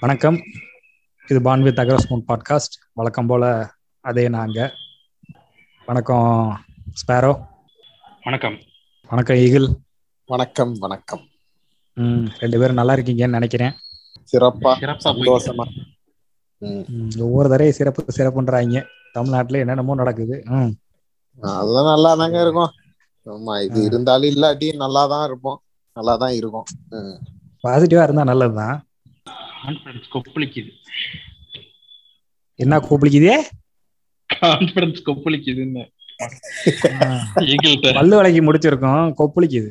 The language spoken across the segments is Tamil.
வணக்கம். இது பான் வித் அக்ரஸ்மோன் பாட்காஸ்ட். வழக்கம் போல அதே நாங்க. வணக்கம் ஸ்பேரோ. வணக்கம். வணக்கம் ஈகிள். வணக்கம் வணக்கம். ம் ரெண்டு பேரும் நல்லா இருக்கீங்கன்னு நினைக்கிறேன். சிறப்பா சிறப்பா சந்தோஷமா. ஒவ்வொரு தடவையும் சிறப்பு சிறப்புன்றாங்க. தமிழ்நாட்டுல என்னென்னமோ நடக்குது. ம். அதெல்லாம் நல்லா தாங்க இருக்கும். ஆமா இது. இருந்தாலும் இல்லாட்டி நல்லா தான் இருப்போம். நல்லா தான் இருக்கும். ம். பாசிட்டிவா இருந்தா நல்லதுதான். கான்பிடன்ஸ் கொப்பளிக்குது. என்ன கூப்பிடிக்குதே கான்பிடன்ஸ் கொப்பளிக்குதுன்னு. பல்லு விலைக்கு முடிச்சிருக்கோம் கொப்பளிக்குது.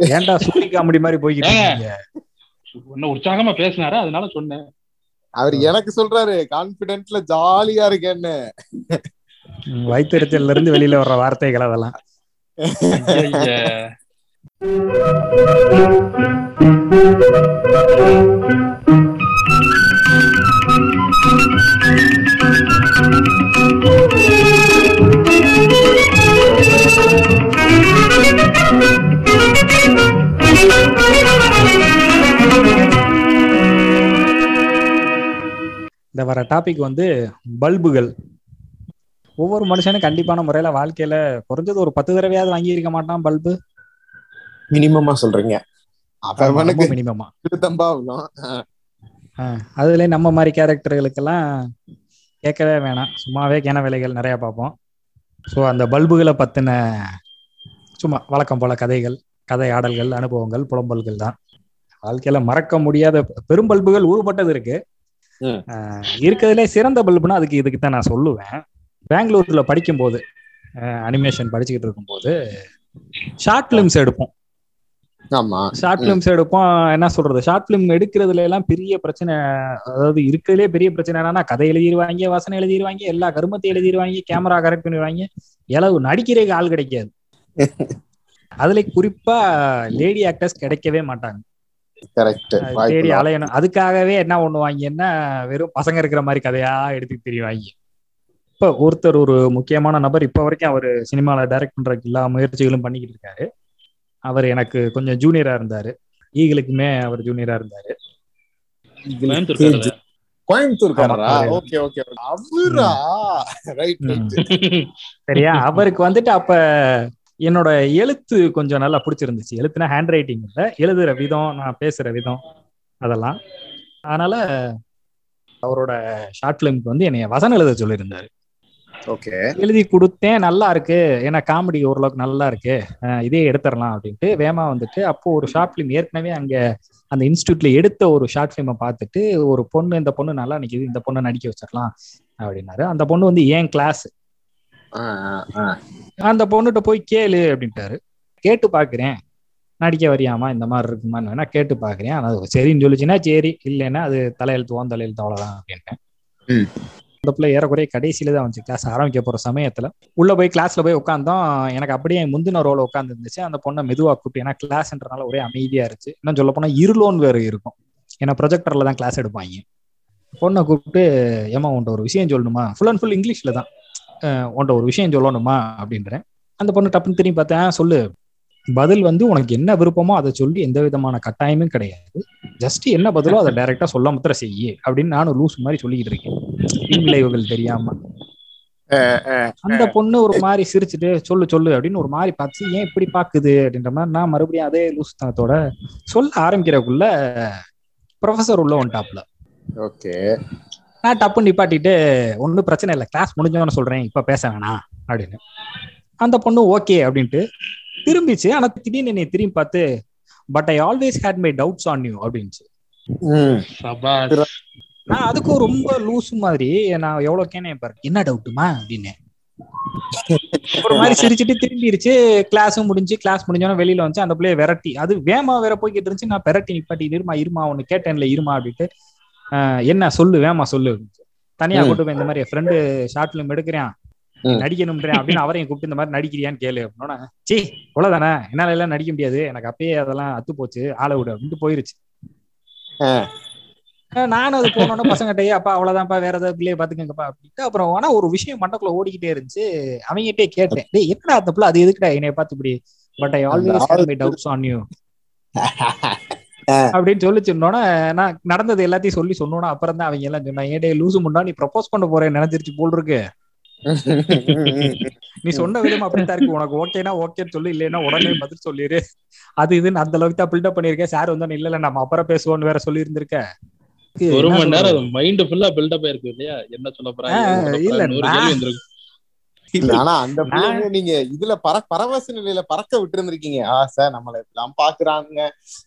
ஏன்டா சூரி காமெடி மாதிரி போய்கிட்டு உற்சாகமா பேசினாரு? அதனால சொன்னேன். அவர் எனக்கு சொல்றாரு கான்பிடென்ட்ல ஜாலியா இருக்கேன்னு. வயித்தெரிச்சல்ல இருந்து வெளியில வர்ற வார்த்தைகள் அதெல்லாம். ஐயைய. இந்த வர டாபிக் வந்து பல்புகள். ஒவ்வொரு மனுஷனும் கண்டிப்பான முறையில வாழ்க்கையில குறைஞ்சது ஒரு பத்து தடவையாவது வாங்கியிருக்க மாட்டான் பல்பு. மினிமமா சொல்றீங்க. மினிமமா. அதுல நம்ம மாதிரி கேரக்டர்களுக்கெல்லாம் கேட்கவே வேணாம். சும்மாவே கேன வேலைகள் நிறைய பார்ப்போம். ஸோ அந்த பல்புகளை பத்தின சும்மா வழக்கம் போல கதைகள் கதை ஆடல்கள் அனுபவங்கள் புலம்பல்கள் தான். வாழ்க்கையில மறக்க முடியாத பெரும் பல்புகள் உருப்பட்டது இருக்கு. இருக்கிறதுலே சிறந்த பல்புனா அதுக்கு இதுக்கு தான் நான் சொல்லுவேன். பெங்களூர்ல படிக்கும்போது அனிமேஷன் படிச்சுக்கிட்டு இருக்கும்போது ஷார்ட் ஃபிலிம்ஸ் எடுப்போம். ஆமா. ஷார்ட் ம். ஃபிலிம்ஸ் எடுப்போம். என்ன சொல்றது? ஷார்ட் ஃபிலிம் எடுக்கிறதுல எல்லாம் பெரிய பிரச்சனை அதாவது இருக்கிறதுலே பெரிய பிரச்சனை என்னன்னா கதை எழுதிடுவாங்க வசனம் எழுதிடுவாங்க எல்லா கருமத்தையும் எழுதிடுவாங்க கேமரா கரெக்ட் பண்ணிடுவாங்க இளவு நடிக்கிறதுக்கு ஆள் கிடைக்காது. அதுல குறிப்பா லேடி ஆக்டர்ஸ் கிடைக்கவே மாட்டாங்க. தேடி அலையணும். அதுக்காகவே என்ன பண்ணுவாங்கன்னா வெறும் பசங்க இருக்கிற மாதிரி கதையா எடுத்து தெரியவாங்க இப்ப ஒருத்தர் ஒரு முக்கியமான நபர் இப்ப வரைக்கும் அவர் சினிமால டைரக்ட் பண்றதுக்கு எல்லா முயற்சிகளும் பண்ணிக்கிட்டு இருக்காரு. அவர் எனக்கு கொஞ்சம் ஜூனியரா இருந்தாரு. ஈகளுக்குமே அவர் ஜூனியரா இருந்தாரு. ரைட் சரியா? அவருக்கு வந்துட்டு அப்ப என்னோட எழுத்து கொஞ்சம் நல்லா பிடிச்சிருந்துச்சு. எழுத்துனா ஹேண்ட் ரைட்டிங் இல்ல எழுதுற விதம் நான் பேசுற விதம் அதெல்லாம். அதனால அவரோட ஷார்ட் பிலிம்க்கு வந்து என்னைய வசனம் எழுத சொல்லியிருந்தாரு. ஓகே. எழுதி கொடுத்தேன் நல்லா இருக்கு. ஏன்னா காமெடி ஓரளவுக்கு நல்லா இருக்கு. இதே எடுத்துடலாம் அப்படின்ட்டு வேமா வந்துட்டு அப்போ ஒரு ஷார்ட் ஃபிலிம் ஏற்கனவே அங்க அந்த இன்ஸ்டியூட்ல எடுத்த ஒரு ஷார்ட் ஃபிலிமை பார்த்துட்டு ஒரு பொண்ணு இந்த பொண்ணு நல்லா நிக்குது இந்த பொண்ணை நடிக்க வச்சிடலாம் அப்படின்னாரு. அந்த பொண்ணு வந்து ஏன் கிளாஸ். அந்த பொண்ணுகிட்ட போய் கேளு அப்படின்ட்டாரு. கேட்டு பாக்குறேன். நடிக்க வரியாமா? இந்த மாதிரி இருக்குமான்னு வேணா கேட்டு பாக்குறேன். ஆனா அது சரின்னு சொல்லிச்சுன்னா சரி இல்லைன்னா அது தலையெழுத்து ஓன் தலையெழுத்து அவ்வளவுதான் அப்படின்ட்டேன். அந்த பிள்ளை ஏறக்குறைய கடைசியில தான் வந்துச்சு. கிளாஸ் ஆரம்பிக்க போற சமயத்துல. உள்ள போய் கிளாஸ்ல போய் உட்காந்தோம் எனக்கு அப்படியே முந்தின ரோல உட்காந்து இருந்துச்சு அந்த பொண்ணை மெதுவா கூப்பிட்டு ஏன்னா கிளாஸ்ன்றனால ஒரே அமைதியா இருந்துச்சு. இன்னும் சொல்ல போனா இருளோன் வேற இருக்கும். ஏன்னா ப்ரொஜெக்டர்ல தான் கிளாஸ் எடுப்பாங்க. பொண்ணை கூப்பிட்டு ஏமா உன்ட்ட ஒரு விஷயம் சொல்லணுமா? ஃபுல் அண்ட் ஃபுல் இங்கிலீஷ்ல தான். உன்ட்ட ஒரு விஷயம் சொல்லணுமா அப்படின்றேன். அந்த பொண்ணு டப்புன்னு திரும்பி பார்த்தேன் "ஆ, சொல்லு. பதில் வந்து உனக்கு என்ன விருப்பமோ அதை சொல்லி எந்த விதமான கட்டாயமும் கிடையாது. ஜஸ்ட் என்ன பதிலோ அதை டைரக்டா சொல்ல முத்திர செய்யு அப்படின்னு நானும் லூஸ் மாதிரி சொல்லிக்கிட்டு இருக்கேன். பின்விளைவுகள் தெரியாம. அந்த பொண்ணு ஒரு மாதிரி சிரிச்சுட்டு சொல்லு சொல்லு அப்படின்னு ஒரு மாதிரி பார்த்து ஏன் இப்படி பாக்குது அப்படின்ற மாதிரி நான் மறுபடியும் அதே லூஸ் தனத்தோட சொல்ல ஆரம்பிக்கிறதுக்குள்ள ப்ரொஃபசர் உள்ள வந்துட்டாப்ல ஓகே நான் டப்பு நிப்பாட்டிட்டு ஒன்றும் பிரச்சனை இல்லை கிளாஸ் முடிஞ்சவன சொல்றேன் இப்ப பேச வேணாம் அப்படின்னு. அந்த பொண்ணு ஓகே அப்படின்ட்டு திரும்பிச்சு ஆனா திடீர்னு என்னை திரும்பி பார்த்து but I always had my doubts on you அப்படின்ச்சு ம். சபாஷ். நான் அதுக்கும் ரொம்ப லூஸ் மாதிரி நான் எவ்வளவு கேனே பாரு என்ன டவுட்டுமா அப்படின்னு. ஒரு மாதிரி சிரிச்சுட்டு திரும்பிருச்சு கிளாஸும் முடிஞ்சு கிளாஸ் முடிஞ்சோன்னா வெளியில வந்து அந்த பிள்ளைய விரட்டி. அது வேமா வேற போய்கிட்டு இருந்துச்சு நான் விரட்டி நிப்பாட்டி இருமா இருமா ஒன்னு கேட்டேன்ல இருமா அப்படின்ட்டு. என்ன சொல்லு வேமா சொல்லு. தனியா. கூட்டு போய் இந்த மாதிரி என் ஃப்ரெண்டு ஷார்ட் ஃபிலிம் எடுக்கிறேன். நடிக்கணும்ன்றேன் அப்படின்னு அவரையும் கூப்பிட்டு இந்த மாதிரி நடிக்கிறியான்னு கேளு அப்படின்னா சி அவ்வளவுதானே என்னால எல்லாம் நடிக்க முடியாது. எனக்கு அப்பயே அதெல்லாம் அத்து போச்சு. ஆளை விடு அப்படின்ட்டு போயிருச்சு. நானும் அது போனோன்னா பசங்கிட்டயே அப்பா அவ்வளவுதான்ப்பா வேற ஏதாவது பிள்ளைய பாத்துக்கங்கப்பா அப்படின்ட்டு அப்புறம் ஆனா ஒரு விஷயம் மண்டக்குள்ள ஓடிக்கிட்டே இருந்துச்சு. அவங்ககிட்டே கேட்டேன் டேய் என்னடா அந்த பிள்ளை? அது எதுக்குடா என்னைய பார்த்து இப்படி? But I always have my doubts on you அப்படின்னு சொல்லி சொன்னோன்னா நான் நடந்தது எல்லாத்தையும் சொல்லி சொன்னோன்னா அப்புறம் தான் அவங்க எல்லாம் சொன்னாங்க ஏடே லூசு முன்னா நீ ப்ரப்போஸ் பண்ண போறேன் நினைச்சிருச்சு போல் இருக்கு. நீ சொன்ன விதம் அப்படித்தான் இருக்கு. உனக்கு ஓகேனா ஓகேன்னு சொல்லி இல்லைன்னா உடனே பதில் சொல்லிரு. அது இதுன்னு அந்த அளவுக்கு தான் பில்டப் பண்ணிருக்கேன் சார் வந்து இல்ல இல்ல நம்ம அப்புறம் பேசுவோம்னு வேற சொல்லி இருந்திருக்க ஒரு மணி நேரம் மைண்ட் ஃபுல்லா பில்டப் ஆயிருக்கு இல்லையா? என்ன சொல்ல போறாங்க? சொல்ல இல்ல, ஆனா அந்த நீங்க இதுல பற பரவச நிலையில பறக்க விட்டு இருந்திருக்கீங்க ஆ சார் நம்மள இப்படிலாம் பாக்குறாங்க.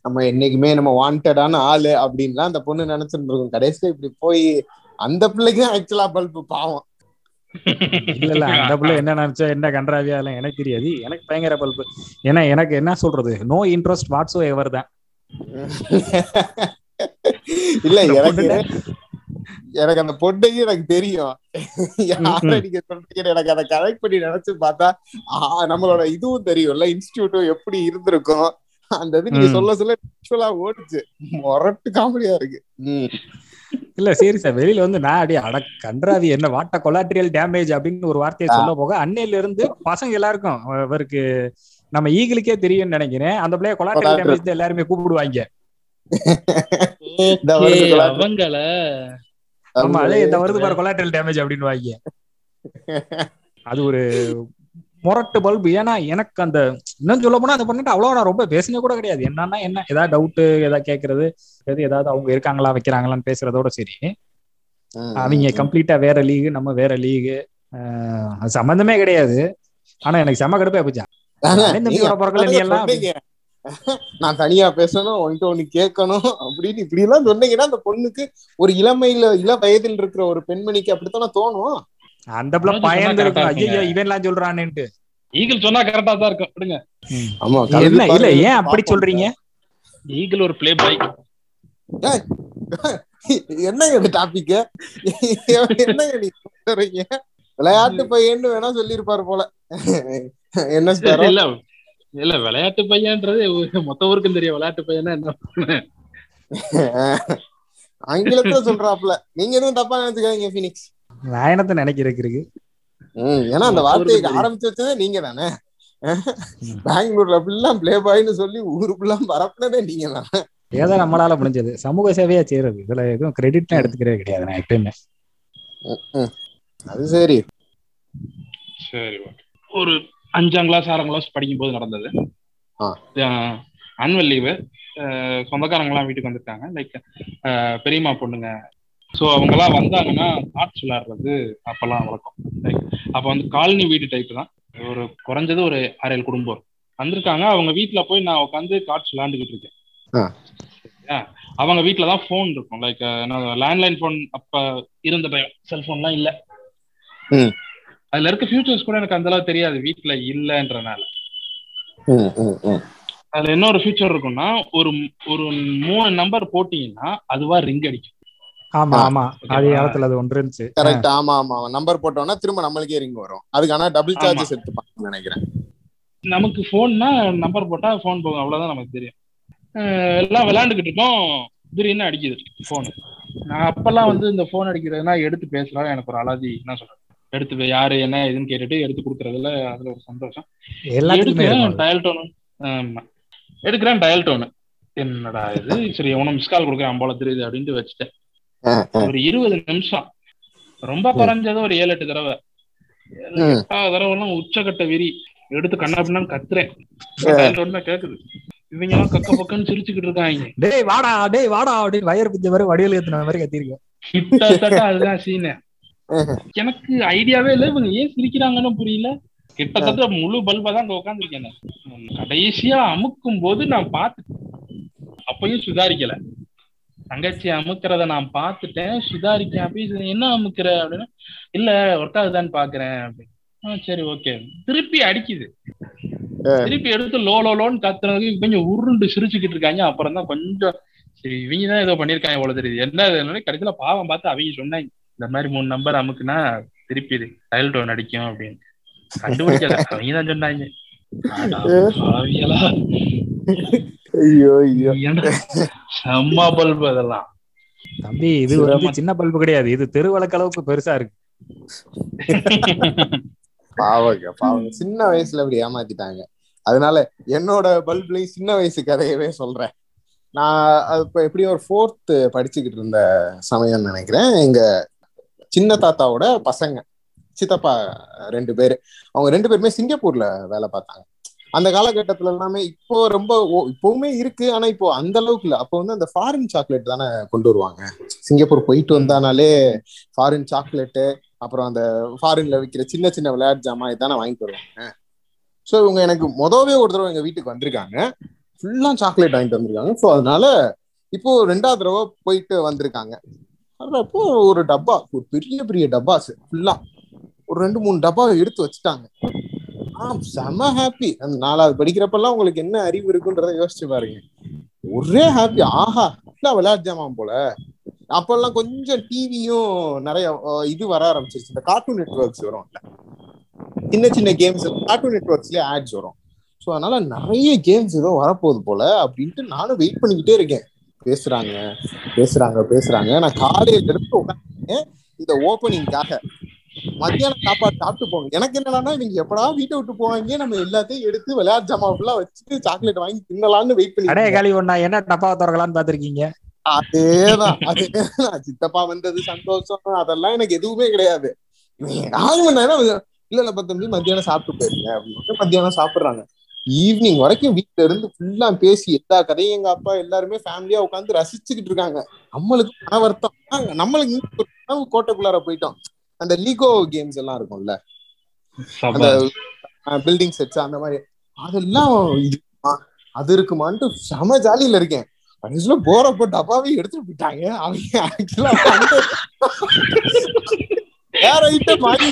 நம்ம என்னைக்குமே நம்ம வாண்டடான ஆளு அப்படின்லாம் அந்த பொண்ணு நினைச்சிருந்திருக்கும். கடைசியில இப்படி போய் அந்த பிள்ளைக்கு ஆக்சுவலா பல்பு பாவம். இல்ல இல்ல அந்த பிள்ளை என்ன நினைச்சா என்ன கன்றாவியா இல்ல எனக்கு தெரியாது. எனக்கு பயங்கர பல்பு. ஏன்னா எனக்கு என்ன சொல்றது? நோ இன்ட்ரெஸ்ட் வாட்ஸோ எவர் தான். இல்ல எனக்கு எனக்கு அந்த பொண்ணையும் எனக்கு தெரியும். யார நீங்க சொல்றீங்க எனக்கு அதை கரெக்ட் பண்ணி நினைச்சு பார்த்தா நம்மளோட இதுவும் தெரியும்ல இன்ஸ்டியூட்டும் எப்படி இருந்திருக்கும்? அந்த இது நீங்க. சொல்ல சொல்ல ஆக்சுவலா ஓடுச்சு. மொரட்டு காமெடியா இருக்கு. இல்ல சரி சார் வெளியில வந்து நான் அடி அட கன்றாவி என்ன வாட்ட கொலாட்ரியல் டேமேஜ் அப்படின்னு ஒரு வார்த்தையை சொல்ல போக அன்னையில இருந்து பசங்க எல்லாருக்கும் அவருக்கு நம்ம ஈகிளுக்கே தெரியும்னு நினைக்கிறேன். அந்த பிள்ளைய கொலாட்ரியல் Collateral. டேமேஜ் எல்லாருமே கூப்பிடுவாங்க. ஆமா அதே இந்த வருது பாரு கொலாட்ரியல் டேமேஜ் அப்படின்னு வாங்க அது ஒரு முரட்டு பல்பு. ஏன்னா எனக்கு அந்த இன்னும் சொல்ல போனா அந்த பொண்ணுட்டு அவ்வளவு நான் ரொம்ப பேசினே கூட கிடையாது. என்னன்னா என்ன ஏதாவது டவுட் ஏதாவது கேட்கறது எது ஏதாவது அவங்க இருக்காங்களா வைக்கிறாங்களான்னு பேசுறதோட சரி. அவங்க கம்ப்ளீட்டா வேற லீகு நம்ம வேற லீகு அது சம்பந்தமே கிடையாது. ஆனா எனக்கு செம கடுப்பா போச்சு தம்பியோட பிறக்கல நீ எல்லாம். நான் தனியா பேசணும் உன்கிட்ட ஒண்ணு கேட்கணும் அப்படின்னு இப்படி எல்லாம் சொன்னீங்கன்னா அந்த பொண்ணுக்கு ஒரு இளமையில இள வயதில் இருக்கிற ஒரு பெண்மணிக்கு அப்படித்தானே தோணும்? அந்த பிள்ளை பயந்து இருக்கும் ஐயோ. இவன் எல்லாம் சொல்றான்னுட்டு. ஈகிள் சொன்னா கரெக்டா தான் இருக்கும். விடுங்க. ஆமா என்ன இல்ல ஏன் அப்படி சொல்றீங்க? ஈகிள் ஒரு பிளே பாய் என்னங்க இந்த டாபிக் என்னங்க நீங்க சொல்றீங்க? விளையாட்டு பையன்னு வேணா சொல்லியிருப்பாரு போல. என்ன இல்ல. இல்ல விளையாட்டு பையன்றது மொத்த ஊருக்கும் தெரியும். விளையாட்டு பையனா என்ன ஆங்கிலத்துல சொல்றாப்ல நீங்க எதுவும் தப்பா நினைச்சுக்காதீங்க பினிக்ஸ் நான் என்னத்த நினைக்கிறதுக்கு இருக்கு? ம், ஏன்னா அந்த வார்த்தையை ஆரம்பிச்சு வச்சதே நீங்க தானே. பெங்களூர்ல அப்படிலாம் பிளே பாய்னு சொல்லி ஊருக்குலாம் பரப்புனதே நீங்க தான். ஏதோ நம்மளால முடிஞ்சது. சமூக சேவையா செய்யறது. இதுல எதுவும் கிரெடிட்லாம் எடுத்துக்கிறதே கிடையாது நான் எப்பயுமே. அது சரி. சரி. ஒரு அஞ்சாம் கிளாஸ் ஆறாம் கிளாஸ் படிக்கும் போது நடந்தது. ஆனுவல் லீவு சொந்தக்காரங்களாம் வீட்டுக்கு வந்திருக்காங்க லைக் பெரியம்மா பொண்ணுங்க. ஸோ அவங்கெல்லாம் வந்தாங்கன்னா கார்ட்ஸ் விளையாடுறது அப்பெல்லாம் வழக்கம். லைக் அப்போ வந்து காலனி வீடு டைப் தான். ஒரு குறைஞ்சது ஒரு ஏழு குடும்பம் வந்திருக்காங்க. அவங்க வீட்டில் போய் நான் உட்காந்து கார்ட்ஸ் விளையாண்டுக்கிட்டு இருக்கேன்? அவங்க வீட்டில் தான் ஃபோன் இருக்கும். லைக் லேண்ட்லைன் ஃபோன் அப்போ இருந்த டைம் செல்ஃபோன்லாம் இல்லை. அதுல இருக்க ஃபியூச்சர்ஸ் கூட எனக்கு அந்த அளவு தெரியாது. வீட்ல இல்லன்றனால. அதுல என்ன ஒரு ஃபியூச்சர் இருக்கும்னா ஒரு ஒரு மூணு நம்பர் போட்டீங்கன்னா அதுவா ரிங் அடிக்கும். ஆமா. ஆமா. அதே காலத்துல அது ஒன்று இருந்துச்சு. கரெக்ட் ஆமா ஆமா நம்பர் போட்டோம்னா திரும்ப நம்மளுக்கே ரிங் வரும். அதுக்கு ஆனா டபுள் சார்ஜஸ் எடுத்துப்பாங்கன்னு நினைக்கிறேன். நமக்கு ஃபோன்னா நம்பர் போட்டா ஃபோன் போகும். அவ்வளவுதான் நமக்கு தெரியும். எல்லாம் விளையாண்டுக்கிட்டு இருக்கோம். திடீர்னு அடிக்குது ஃபோனு நான் அப்பெல்லாம் வந்து இந்த ஃபோன் அடிக்கிறதுனா எடுத்து பேசுறா எனக்கு ஒரு அலாதி என்ன சொல்றது? எடுத்து யாரு என்ன இதுன்னு கேட்டுட்டு எடுத்து கொடுக்கறதுல அதுல ஒரு சந்தோஷம். எடுக்கிறேன். டயல் டோனு ஆமா. எடுக்கிறேன் டயல் டோனு என்னடா இது? சரி உனக்கு மிஸ் கால் கொடுக்குறேன் போல தெரியுது அப்படின்ட்டு வச்சுட்டேன். ஒரு இருபது நிமிஷம். ரொம்ப குறைஞ்சது ஒரு ஏழு எட்டு தடவை. தடவை எல்லாம் உச்சக்கட்ட வெறி எடுத்து கண்ணா பின்னான்னு கத்துறேன். டயல் டோன் கேக்குது. இவங்க எல்லாம் கக்க பக்கன்னு சிரிச்சுக்கிட்டு இருக்காங்க. டேய் வாடா டேய் வாடா அப்படின்னு வயர் பிஞ்ச மாதிரி வடிவேல் ஏத்துன மாதிரி கத்திருக்கேன் கிட்டத்தட்ட அதுதான் சீனு எனக்கு ஐடியாவே இல்லை இவங்க ஏன் சிரிக்கிறாங்கன்னு புரியல. கிட்டத்தட்ட முழு பல்பா தான் உட்காந்துருக்கேன். கடைசியா அமுக்கும் போது நான் பார்த்துட்டேன் அப்பயும் சுதாரிக்கல. தங்கச்சி அமுக்கிறத நான் பார்த்துட்டேன். சுதாரிக்க அப்படி என்ன அமுக்கிற அப்படின்னா. இல்ல ஒர்க் ஆகுதான்னு பாக்குறேன் அப்படின்னு. சரி ஓகே திருப்பி அடிக்குது. திருப்பி எடுத்து லோ லோ லோன்னு கத்துறதுக்கு கொஞ்சம் உருண்டு சிரிச்சுக்கிட்டு இருக்காங்க. அப்புறம் தான் கொஞ்சம் சரி இவங்க தான் ஏதோ பண்ணிருக்காங்க போல தெரியுது. என்ன கடைசியில பாவம் பார்த்து அவங்க சொன்னாங்க. இந்த மாதிரி மூணு நம்பர் அமுக்குனா திருப்பி இது டயல் டோன் அடிக்கும் அப்படின்னு. கண்டுபிடிக்காத அவங்க தான் சொன்னாங்க. ஐயோ ஐயோ. செம்ம பல்பு அதெல்லாம். தம்பி இது வந்து சின்ன பல்பு கிடையாது. இது தெருவழக்கு அளவுக்கு பெருசா இருக்கு. பாவங்க பாவங்க. சின்ன வயசுல அப்படி ஏமாத்திட்டாங்க. அதனால என்னோட பல்ப்லயும் சின்ன வயசு கதையவே சொல்றேன். நான் அது இப்போ எப்படியும் ஒரு ஃபோர்த்து படிச்சுக்கிட்டு இருந்த சமயம்னு நினைக்கிறேன். எங்க சின்ன தாத்தாவோட பசங்க சித்தப்பா ரெண்டு பேரு. அவங்க ரெண்டு பேருமே சிங்கப்பூர்ல வேலை பார்த்தாங்க. அந்த காலகட்டத்துல எல்லாமே இப்போ ரொம்ப ஓ- இப்பவுமே இருக்கு. ஆனா இப்போ அந்த அளவுக்கு இல்ல. அப்போ வந்து அந்த ஃபாரின் சாக்லேட் தானே கொண்டு வருவாங்க. சிங்கப்பூர் போயிட்டு வந்தானாலே ஃபாரின் சாக்லேட்டு அப்புறம் அந்த ஃபாரின்ல விற்கிற சின்ன சின்ன விளையாட்டு ஜாமான் இதானே வாங்கிட்டு வருவாங்க. ஸோ இவங்க எனக்கு மொதவே ஒரு தடவை எங்க வீட்டுக்கு வந்திருக்காங்க. ஃபுல்லா சாக்லேட் வாங்கிட்டு வந்திருக்காங்க. ஸோ அதனால இப்போ ரெண்டாவது தடவை போயிட்டு வந்திருக்காங்க. வர்றப்போ ஒரு டப்பா ஒரு பெரிய பெரிய டப்பாஸ் ஃபுல்லா ஒரு ரெண்டு மூணு டப்பாவை எடுத்து வச்சுட்டாங்க. ஆ செம ஹாப்பி அந்த நாலாவது படிக்கிறப்பெல்லாம் உங்களுக்கு என்ன அறிவு இருக்குன்றத யோசிச்சு பாருங்க. ஒரே ஹாப்பி ஆஹா ஃபுல்லா விளையாட்டு ஜாமான் போல. அப்பெல்லாம் கொஞ்சம் டிவியும் நிறைய இது வர ஆரம்பிச்சிருச்சு. இந்த கார்ட்டூன் நெட்ஒர்க்ஸ் வரும் சின்ன சின்ன கேம்ஸ் கார்ட்டூன் நெட்ஒர்க்ஸ்லயே ஆட்ஸ் வரும். ஸோ அதனால நிறைய கேம்ஸ் ஏதோ வரப்போகுது போல அப்படின்ட்டு நானும் வெயிட் பண்ணிக்கிட்டே இருக்கேன். பேசுறாங்க பேசுறாங்க பேசுறாங்க. நான் காலையில இருந்து உட்காந்துருக்கேன் இந்த ஓப்பனிங்காக மத்தியானம் சாப்பாடு சாப்பிட்டு போங்க. எனக்கு என்னன்னா நீங்க எப்படா வீட்டை விட்டு போவாங்க? நம்ம எல்லாத்தையும் எடுத்து விளையாட்டு ஜாமான் ஃபுல்லா வச்சுட்டு சாக்லேட் வாங்கி தின்னலாம்னு வெயிட் பண்ணி காலி ஒண்ணா என்ன டப்பாவை திறக்கலாம்னு பாத்திருக்கீங்க அதேதான் அதேதான். சித்தப்பா வந்தது சந்தோஷம். அதெல்லாம் எனக்கு எதுவுமே கிடையாது. இல்ல இல்ல பத்து மத்தியானம் சாப்பிட்டு போயிருங்க அப்படின்னு மத்தியானம் சாப்பிடுறாங்க. ஈவினிங் வரைக்கும் வீட்டுல இருந்து ஃபுல்லா பேசி எல்லா கதையும் எங்க அப்பா எல்லாருமே ஃபேமிலியா உட்காந்து ரசிச்சுக்கிட்டு இருக்காங்க. நம்மளுக்கு மன வருத்தம். நம்மளுக்கு கோட்டைக்குள்ளார போயிட்டோம். அந்த லீகோ கேம்ஸ் எல்லாம் இருக்கும்ல. அந்த பில்டிங் செட்ஸ் அந்த மாதிரி. அதெல்லாம் இது அது இருக்குமான்ட்டு செம ஜாலியில இருக்கேன். கடைசியில போறப்ப டப்பாவே எடுத்துட்டு போயிட்டாங்க. அவங்க ஆக்சுவலா வேற ஐட்டம் வாங்கி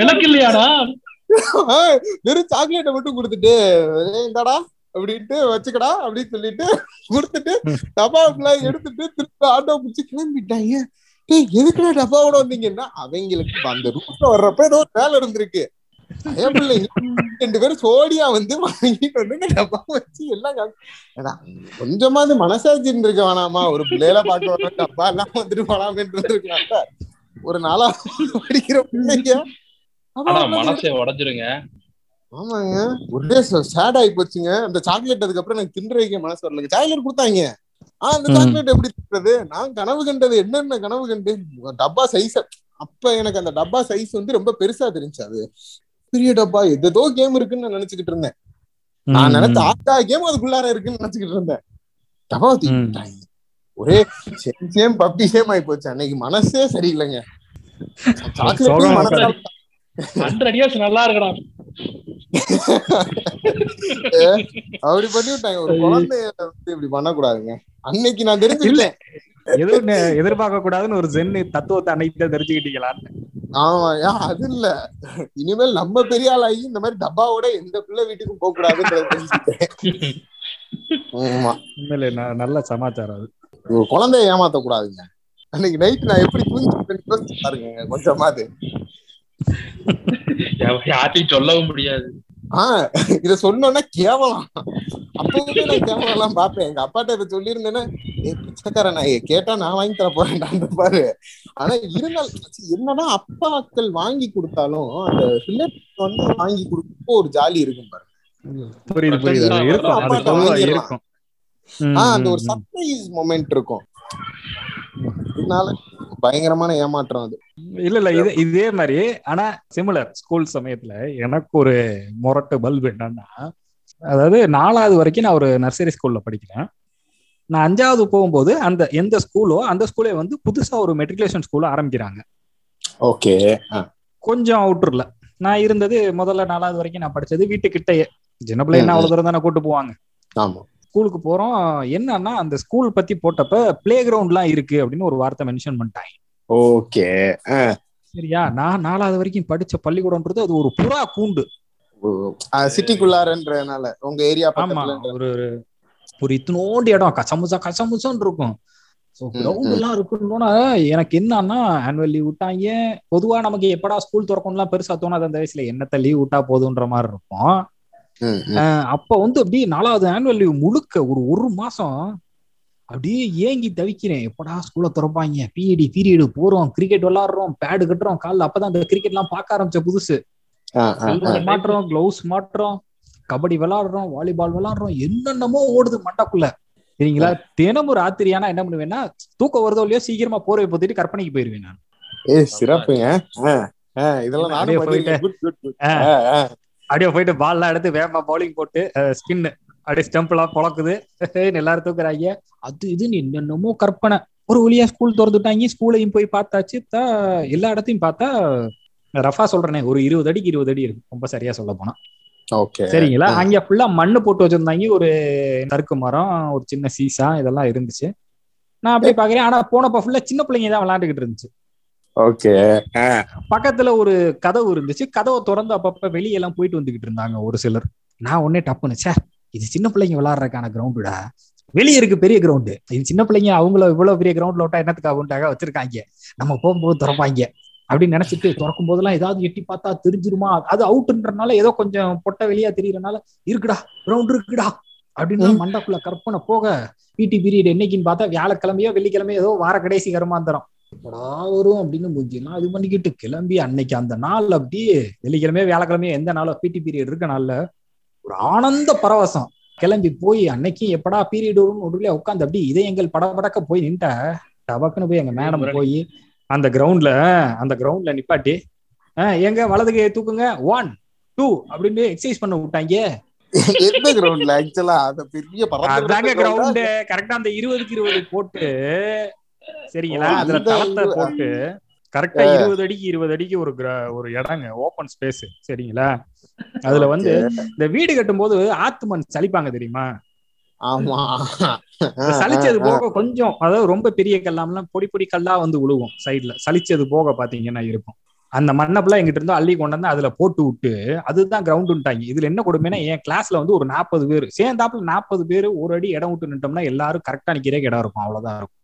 எனக்கு இல்லையாடா? வெறும் சாக்லேட்டை மட்டும் கொடுத்துட்டு "ஏய், இந்தாடா அப்படின்ட்டு வச்சுக்கடா அப்படின்னு சொல்லிட்டு கொடுத்துட்டு டப்பா ஃபுல்லா எடுத்துட்டு திருப்பி ஆட்டோ பிடிச்சி கிளம்பிட்டாங்க டேய் எதுக்குடா டப்பாவோட வந்தீங்கன்னா அவங்களுக்கு அந்த ரூட்ல வர்றப்ப ஏதோ வேலை இருந்திருக்கு. ரெண்டு பேரும் சோடியா வந்து வாங்கிட்டு வந்து டப்பா வச்சு எல்லாம் கொஞ்சமாவது மனசாட்சி இருந்திருக்க வேணாமா? ஒரு பிள்ளையில பார்க்க வர டப்பா எல்லாம் வந்துட்டு போலாமேன்னு இருந்திருக்கலாம்ல ஒரு நாளா படிக்கிற பிள்ளைங்க. மனசை உடைஞ்சிருங்க. ஆமாங்க. ஒரே சேட் ஆகி போச்சுங்க. அந்த சாக்லேட் அதுக்கப்புறம் எனக்கு தின்ற வைக்க மனசு வரலங்க. சாக்லேட் கொடுத்தாங்க. ஆ அந்த. சாக்லேட் எப்படி தின்றது? நான் கனவு கண்டது என்னென்ன கனவு கண்டு? டப்பா சைஸ் அப்ப எனக்கு அந்த டப்பா சைஸ் வந்து ரொம்ப பெருசா தெரிஞ்சு அது பெரிய டப்பா எதோ கேம் இருக்குன்னு நான் நினைச்சுக்கிட்டு இருந்தேன். நான் நினைச்ச ஆட்டா கேம் அதுக்குள்ளார இருக்குன்னு நினைச்சுக்கிட்டு இருந்தேன். ஒரே சேம் சேம் பப்பி சேம் ஆயி போச்சு. அன்னைக்கு மனசே சரியில்லைங்க. நல்லா இருக்கடா. அப்படி பண்ணி விட்டாங்க. ஒரு குழந்தைய வந்து இப்படி பண்ணக்கூடாதுங்க. அன்னைக்கு நான் தெரிஞ்சுக்கிட்டேன். எதுவும் எதிர்பார்க்க கூடாதுன்னு ஒரு ஜென் தத்துவத்தை அன்னைக்கு தெரிஞ்சுக்கிட்டீங்களான்னு. ஆமா ஏன் அது இல்ல. இனிமேல் நம்ம பெரிய ஆளாகி இந்த மாதிரி டப்பாவோட எந்த பிள்ளை வீட்டுக்கும் போக கூடாதுன்றத நல்ல சமாச்சாரம் அது. ஒரு குழந்தைய ஏமாத்த கூடாதுங்க. அன்னைக்கு நைட் நான் எப்படி தூங்கிட்டு யோசிச்சு பாருங்க கொஞ்சமாவது. யார்ட்டையும் சொல்லவும் முடியாது. ஆஹ் இத சொன்னோன்னா கேவலம். அப்பவே நான் கேவலம் எல்லாம் பாப்பேன் எங்க அப்பாட்ட இதை சொல்லியிருந்தேன்னா ஏ பிச்சைக்கார நான் கேட்டா நான் வாங்கி தர போறேன்டான்னு பாரு. ஆனா இருந்தாலும் என்னன்னா அப்பாக்கள் வாங்கி கொடுத்தாலும் அந்த ரிலேட்டிவ் வந்து வாங்கி கொடுக்கப்போ ஒரு ஜாலி இருக்கும் பாரு புரியுது புரியுது. இருக்கும். ஆஹ் அந்த ஒரு. சர்ப்ரைஸ் மொமெண்ட் இருக்கும். இதனால பயங்கரமான ஏமாற்றம் அது. இல்ல இல்ல இது இதே மாதிரி ஆனா சிமிலர் ஸ்கூல் சமயத்துல எனக்கு ஒரு மொரட்டு பல்பு என்னன்னா அதாவது நாலாவது வரைக்கும் நான் ஒரு நர்சரி ஸ்கூல்ல படிக்கிறேன். நான் அஞ்சாவது போகும்போது அந்த எந்த ஸ்கூலோ அந்த ஸ்கூலே வந்து புதுசா ஒரு மெட்ரிகுலேஷன் ஸ்கூல் ஆரம்பிக்கிறாங்க. ஓகே கொஞ்சம் அவுட்டர்ல நான் இருந்தது முதல்ல நாலாவது வரைக்கும் நான் படிச்சது வீட்டுக்கிட்டயே. சின்ன என்ன அவ்வளவு தூரம் தானே கூட்டு போவாங்க. ஆமா. ஸ்கூலுக்கு போறோம். என்னன்னா அந்த ஸ்கூல் பத்தி போட்டப்ப பிளே கிரவுண்ட்லாம் இருக்கு அப்படின்னு ஒரு வார்த்தை மென்ஷன் பண்ணிட்டாங்க. ஓகே. சரியா? நான் நாலாவது வரைக்கும் படிச்ச பள்ளிக்கூடம்ன்றது அது ஒரு புறா கூண்டு. சிட்டிக்குள்ளாரன்றனால உங்க ஏரியா ஒரு ஒரு- இத்தினோண்டு இடம். கசமுசா கசமுசான்னு இருக்கும். கிரவுண்ட் எல்லாம் இருக்குன்னா எனக்கு என்னன்னா ஆனுவல் லீவ் விட்டாங்க. பொதுவா நமக்கு எப்படா ஸ்கூல் திறக்கணும்லாம் பெருசா தோணாது அந்த வயசுல. என்னத்த லீவ் விட்டா போதுன்ற மாதிரி இருக்கும். அப்ப வந்து அப்படியே நாலாவது ஆனுவல் லீவ் முழுக்க ஒரு ஒரு மாசம் அப்படியே ஏங்கி தவிக்கிறேன். எப்படா ஸ்கூல்ல திறப்பாங்க? பிஇடி பீரியடு போறோம் கிரிக்கெட் விளாடுறோம் பேடு கட்டுறோம். காலில் அப்பதான் அந்த கிரிக்கெட் எல்லாம் பார்க்க ஆரம்பிச்ச புதுசு. மாட்டுறோம் கிளவுஸ் மாட்டுறோம் கபடி விளாடுறோம் வாலிபால் விளாடுறோம் என்னென்னமோ ஓடுது மண்டக்குள்ள. சரிங்களா? தினமும் ராத்திரியானா என்ன பண்ணுவேன்னா தூக்கம் வருதோ இல்லையோ சீக்கிரமா போர்வை பொத்திட்டு கற்பனைக்கு போயிருவேன் நான். ஏ சிறப்புங்க. இதெல்லாம் அப்படியே நானும் அப்படியே போயிட்டு பால்லாம் எடுத்து வேகமா பவுலிங் போட்டு ஸ்பின் அப்படியே ஸ்டம்ப் எல்லாம் பொழக்குது. எல்லாரும் தூக்குறாங்க அது இது என்னென்னமோ கற்பனை. ஒரு வழியா ஸ்கூல் திறந்துட்டாங்க ஸ்கூலையும் போய் பார்த்தாச்சு. எல்லா இடத்தையும் பார்த்தா ரஃபா சொல்றேனே ஒரு இருபது அடிக்கு இருபது அடி இருக்கு. ரொம்ப சரியா சொல்ல போனா. ஓகே. சரிங்களா. அங்க ஃபுல்லா மண்ணு போட்டு வச்சிருந்தாங்க ஒரு சறுக்கு மரம் ஒரு சின்ன சீசா இதெல்லாம் இருந்துச்சு. நான் அப்படியே பாக்குறேன் ஆனா போனப்ப ஃபுல்லா சின்ன பிள்ளைங்க தான் விளையாண்டுகிட்டு இருந்துச்சு. ஓகே. பக்கத்துல ஒரு கதவு இருந்துச்சு. கதவை திறந்து அப்பப்ப வெளியெல்லாம் போயிட்டு வந்துகிட்டு இருந்தாங்க ஒரு சிலர். நான் உடனே டப்புன்னு ச்சே இது சின்ன பிள்ளைங்க விளையாடுறதுக்கான கிரவுண்டுடா வெளியே இருக்கு பெரிய கிரவுண்டு இது சின்ன பிள்ளைங்க அவங்கள இவ்வளவு பெரிய கிரவுண்ட்ல விட்டா என்னத்துக்கு ஆகுண்டாக வச்சிருக்காங்க? நம்ம போகும்போது திறப்பாங்க. அப்படின்னு நினைச்சிட்டு திறக்கும் போதெல்லாம் ஏதாவது எட்டி பார்த்தா தெரிஞ்சிருமா? அது அவுட்ன்றனால ஏதோ கொஞ்சம் பொட்ட வெளியா தெரியறனால இருக்குடா கிரவுண்ட் இருக்குடா. அப்படின்னு மண்டக்குள்ள கற்பனை போக பிடி பீரியட் என்னைக்குன்னு பார்த்தா வியாழக்கிழமையோ வெள்ளிக்கிழமையோ ஏதோ வார கடைசி கருமாந்தரம். வரும் அப்படின்னு மூஞ்சிலாம் இது பண்ணிக்கிட்டு கிளம்பி அன்னைக்கு அந்த நாள் அப்படியே வெள்ளிக்கிழமையோ வியாழக்கிழமையோ எந்த நாளோ பிடி பீரியட் இருக்க நாள்ல ஒரு ஆனந்த பரவசம். கிளம்பி போய் அன்னைக்கு எப்படா பீரியட் வரும்னு ஒரு உட்காந்து அப்படி இதயங்கள் படபடக்க போய் நின்ட்ட. டபக்குன்னு போய் எங்க மேடம் போய் அந்த கிரவுண்ட்ல அந்த கிரவுண்ட்ல நிப்பாட்டி "ஆஹ், எங்க வலதுக்கு தூக்குங்க. ஒன் டூ அப்படின்னு எக்ஸசைஸ் பண்ண விட்டாங்க. எந்த கிரவுண்ட்ல ஆக்சுவலா அந்த பெரிய அதாங்க பரந்த கிரவுண்டு கரெக்டா அந்த இருபதுக்கு இருபது போட்டு சரிங்களா? அதுல தளத்தை போட்டு கரெக்டா இருபது அடிக்கு இருபது அடிக்கு ஒரு ஒரு இடங்க ஓபன் ஸ்பேஸ் சரிங்களா? அதுல வந்து இந்த வீடு கட்டும் போது ஆத்து மண் சலிப்பாங்க தெரியுமா? ஆமா. சலிச்சது போக கொஞ்சம் அதாவது ரொம்ப பெரிய கல்லாம்லாம் பொடி பொடி கல்லா வந்து விழுவும் சைடுல. சலிச்சது போக பாத்தீங்கன்னா இருக்கும். அந்த மண்ணப்பெல்லாம் எங்கிட்ட இருந்து அள்ளி கொண்டு வந்து அதுல போட்டு விட்டு அதுதான் கிரவுண்டுட்டாங்க இதுல என்ன கொடுமைன்னா என் கிளாஸ்ல வந்து ஒரு நாற்பது பேர் சேர்ந்தாப்புல நாற்பது பேர் ஒரு அடி இடம் விட்டு நின்றோம்னா எல்லாரும் கரெக்டா நிக்கிறே இடம் இருக்கும். அவ்வளவுதான் இருக்கும்.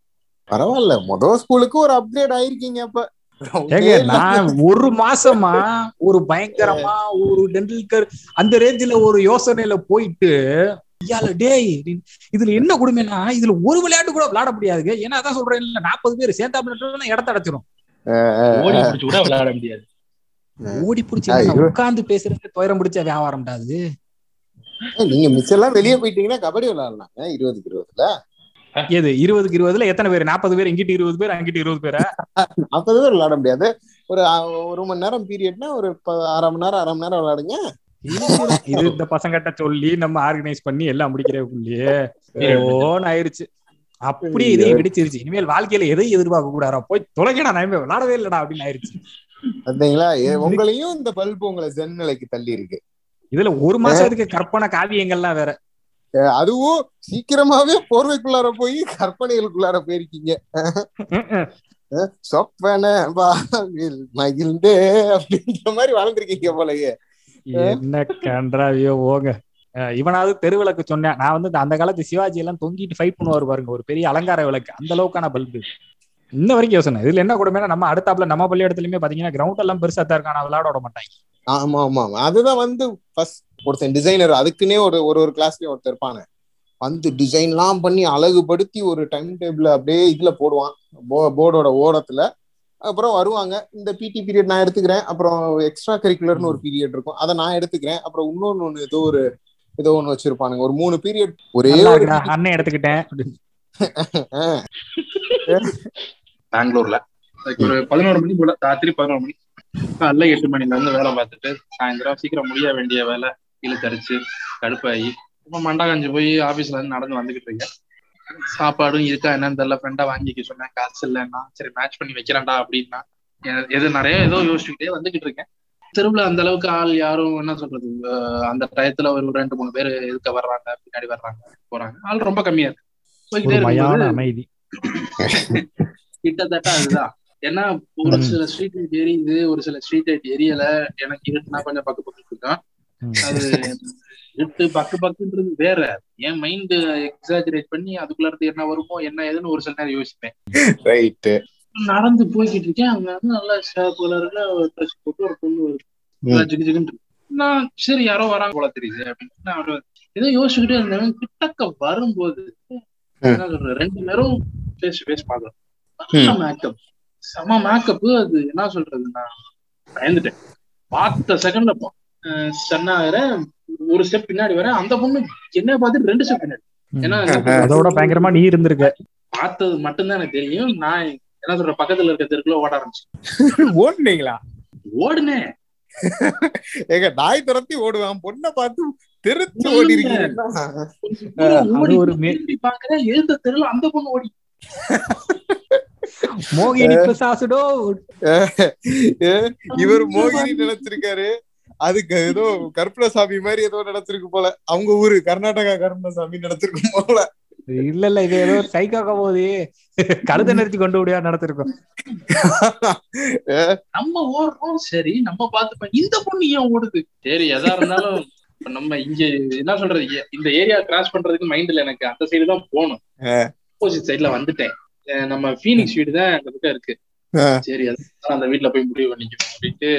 பரவாயில்ல. மொத ஸ்கூலுக்கு ஒரு அப்கிரேட் ஆயிருக்கீங்க அப்ப. நான் ஒரு மாசமா ஒரு பயங்கரமா ஒரு டெண்டுல்கர் அந்த ரேஞ்சில ஒரு யோசனையில போயிட்டு ஐயால டேய் இதுல என்ன கொடுமைன்னா இதுல ஒரு விளையாட்டு கூட விளையாட முடியாதுங்க. ஏன்னா அதான் சொல்றேன் இல்ல நாற்பது பேர் சேர்ந்தாப்புல இடத்த அடைச்சிரும். ஓடி பிடிச்சு கூட விளையாட முடியாது. ஓடி பிடிச்சி. உட்கார்ந்து பேசுறது துயரம் பிடிச்ச வியாபாரம்டா அது நீங்க மிஸ் எல்லாம் வெளியே போயிட்டீங்கன்னா கபடி விளையாடலாங்க இருபதுக்கு இருபதுல. எது இருபதுக்கு இருபதுல எத்தனை பேர்? நாற்பது பேர் இங்கிட்டு இருபது பேர் அங்கிட்டு இருபது பேரா? நாற்பது பேர் விளையாட முடியாது. ஒரு ஒரு மணி நேரம் பீரியட்னா ஒரு அரை மணி நேரம் அரை மணி நேரம் விளையாடுங்க. இது இந்த பசங்கிட்ட சொல்லி நம்ம ஆர்கனைஸ் பண்ணி எல்லாம் முடிக்கிறதுக்குள்ளேயே ஓன்னு ஆயிருச்சு. அப்படியே இதையும் வெடிச்சிருச்சு. இனிமேல் வாழ்க்கையில எதையும் எதிர்பார்க்க கூடாதா போய் தொலைக்கடா நான் இனிமே விளையாடவே இல்லடா அப்படின்னு ஆயிருச்சு. பாத்தீங்களா? உங்களையும் இந்த பல்பு உங்களை ஜென் நிலைக்கு தள்ளி இருக்கு. இதுல ஒரு மாசத்துக்கு கற்பனை காவியங்கள்லாம் வேற. அதுவும் சீக்கிரமாவே போர்வைக்குள்ளார போய் கற்பனைகளுக்குள்ளார போயிருக்கீங்க. சொப்பன வாழ்வில் மகிழ்ந்தே அப்படின்ற மாதிரி வாழ்ந்திருக்கீங்க போலயே. என்ன கன்றாவியோ போங்க இவனாவது தெருவிளக்கு சொன்னேன் நான் வந்து அந்த காலத்து சிவாஜி எல்லாம் தொங்கிட்டு ஃபைட் பண்ணுவாரு பாருங்க ஒரு பெரிய அலங்கார விளக்கு அந்த அளவுக்கான பல்பு இன்ன வரைக்கும் யோசனை இதுல என்ன கொடுமைனா நம்ம அடுத்தாப்புல நம்ம பள்ளி இடத்துலயுமே பாத்தீங்கன்னா கிரவுண்ட் எல்லாம் பெருசா தான் இருக்கான விளையாட விட மாட்டாங்க. ஆமா ஆமா ஆமா. அதுதான் வந்து ஃபர்ஸ்ட் ஒருத்தன் டிசைனர் அதுக்குன்னே ஒரு ஒரு ஒரு கிளாஸ்லயும் ஒருத்தர் இருப்பானு. வந்து டிசைன்லாம் பண்ணி அழகுபடுத்தி ஒரு டைம் டேபிள் அப்படியே இதுல போடுவான். போர்டோட ஓரத்துல. அப்புறம் வருவாங்க. இந்த பிடி பீரியட் நான் எடுத்துக்கிறேன். அப்புறம் எக்ஸ்ட்ரா கரிக்குலர்னு ஒரு பீரியட் இருக்கும். அதை நான் எடுத்துக்கிறேன். அப்புறம் இன்னொன்னு ஒண்ணு ஏதோ ஒரு ஏதோ ஒண்ணு வச்சிருப்பானுங்க. ஒரு மூணு பீரியட் ஒரே அண்ணன் எடுத்துக்கிட்டேன். பெங்களூர்ல. ஒரு பதினோரு மணி போல ராத்திரி பதினோரு மணி. காலைல எட்டு மணில இருந்து வேலை பார்த்துட்டு சாயந்தரம் சீக்கிரம் முடிய வேண்டிய வேலை. இழுத்தரிச்சு கடுப்பாகி இப்ப மண்டா காஞ்சி போய் ஆபீஸ்ல இருந்து நடந்து வந்துகிட்டு இருக்கேன். சாப்பாடும் இருக்கா என்னன்னு தெரியல. ஃப்ரெண்டா வாங்கிக்க சொன்னேன். காசு இல்லைன்னா சரி மேட்ச் பண்ணி வைக்கிறேன்டா அப்படின்னா எது நிறைய ஏதோ யோசிச்சுக்கிட்டே வந்துகிட்டு இருக்கேன். தெருவுல அந்த அளவுக்கு ஆள் யாரும் என்ன சொல்றது அந்த டயத்துல ஒரு ரெண்டு மூணு பேர் எதுக்க வர்றாங்க பின்னாடி வர்றாங்க போறாங்க. ஆள் ரொம்ப கம்மியா இருக்கு. போய்கிட்டே அமைதி. கிட்டத்தட்ட அதுதான். ஏன்னா ஒரு. சில ஸ்ட்ரீட் லைட் எரியுது ஒரு சில ஸ்ட்ரீட் லைட் எரியல எனக்கு இருட்டுனா கொஞ்சம் பக்கு பக்கு இருக்கும். அது இருட்டு பக்கு பக்குன்றது வேற. என் மைண்ட் எக்ஸாஜரேட் பண்ணி அதுக்குள்ள இருந்து என்ன வருமோ என்ன ஏதுன்னு ஒரு சில நேரம் யோசிப்பேன். ரைட்டு நடந்து போய்கிட்டு இருக்கேன். அங்க வந்து நல்லா ஷாப் கலர்ல ட்ரெஸ் போட்டு ஒரு பொண்ணு வருது. ஜிகு ஜிகுன்னு. நான் சரி யாரோ வராங்க போல தெரியுது அப்படின்னு நான் ஏதோ யோசிச்சுக்கிட்டே இருந்தேன். கிட்டக்க வரும்போது ரெண்டு நேரம் ஃபேஸ் டு ஃபேஸ் பாக்குறோம் மேக்கப் செம மேக்கப் அது என்ன சொல்றது நான் பயந்துட்டேன். பார்த்த செகண்ட்ல சொன்னாகிறேன் ஒரு ஸ்டெப் பின்னாடி வரேன் அந்த பொண்ணு என்ன பார்த்துட்டு ரெண்டு ஸ்டெப் பின்னாடி. ஏன்னா அதோட பயங்கரமா நீ இருந்திருக்க. பார்த்தது மட்டும்தான் எனக்கு தெரியும். நான் என்ன சொல்ற பக்கத்துல இருக்க தெருக்குள்ள ஓட ஆரம்பிச்சேன். ஓடுனீங்களா? ஓடுனேன் ஏங்க நாய் துரத்தி ஓடுவான். பொண்ணை பார்த்து தெரிச்சு ஓடி பாக்குறேன் எழுந்த தெருல அந்த பொண்ணு ஓடி. மோகினி பிசாசுடோ. இவர் மோகினி நினைச்சிருக்காரு. அதுக்கு ஏதோ கருப்பணசாமி மாதிரி ஏதோ நினைச்சிருக்கு போல. அவங்க ஊரு கர்நாடகா கருப்பணசாமி நினைச்சிருக்கும் போல. இல்ல இல்ல இது ஏதோ சைக்காக்க போது கழுத நிறுத்தி கொண்டு விடியா நடத்திருக்கோம் நம்ம ஓடுறோம் சரி நம்ம பார்த்துப்போம். இந்த பொண்ணு ஏன் ஓடுது? சரி எதா இருந்தாலும் இப்ப நம்ம இங்க என்ன சொல்றது? இந்த ஏரியா கிராஸ் பண்றதுக்கு மைண்ட்ல எனக்கு. அந்த சைடு தான் போகணும். ஆப்போசிட் சைடுல வந்துட்டேன். நம்ம ஃபீனிக்ஸ் வீடு தான் அந்த பக்கம் இருக்கு. சரி அதான் அந்த வீட்டுல போய் முடிவு பண்ணிக்கணும் அப்படின்ட்டு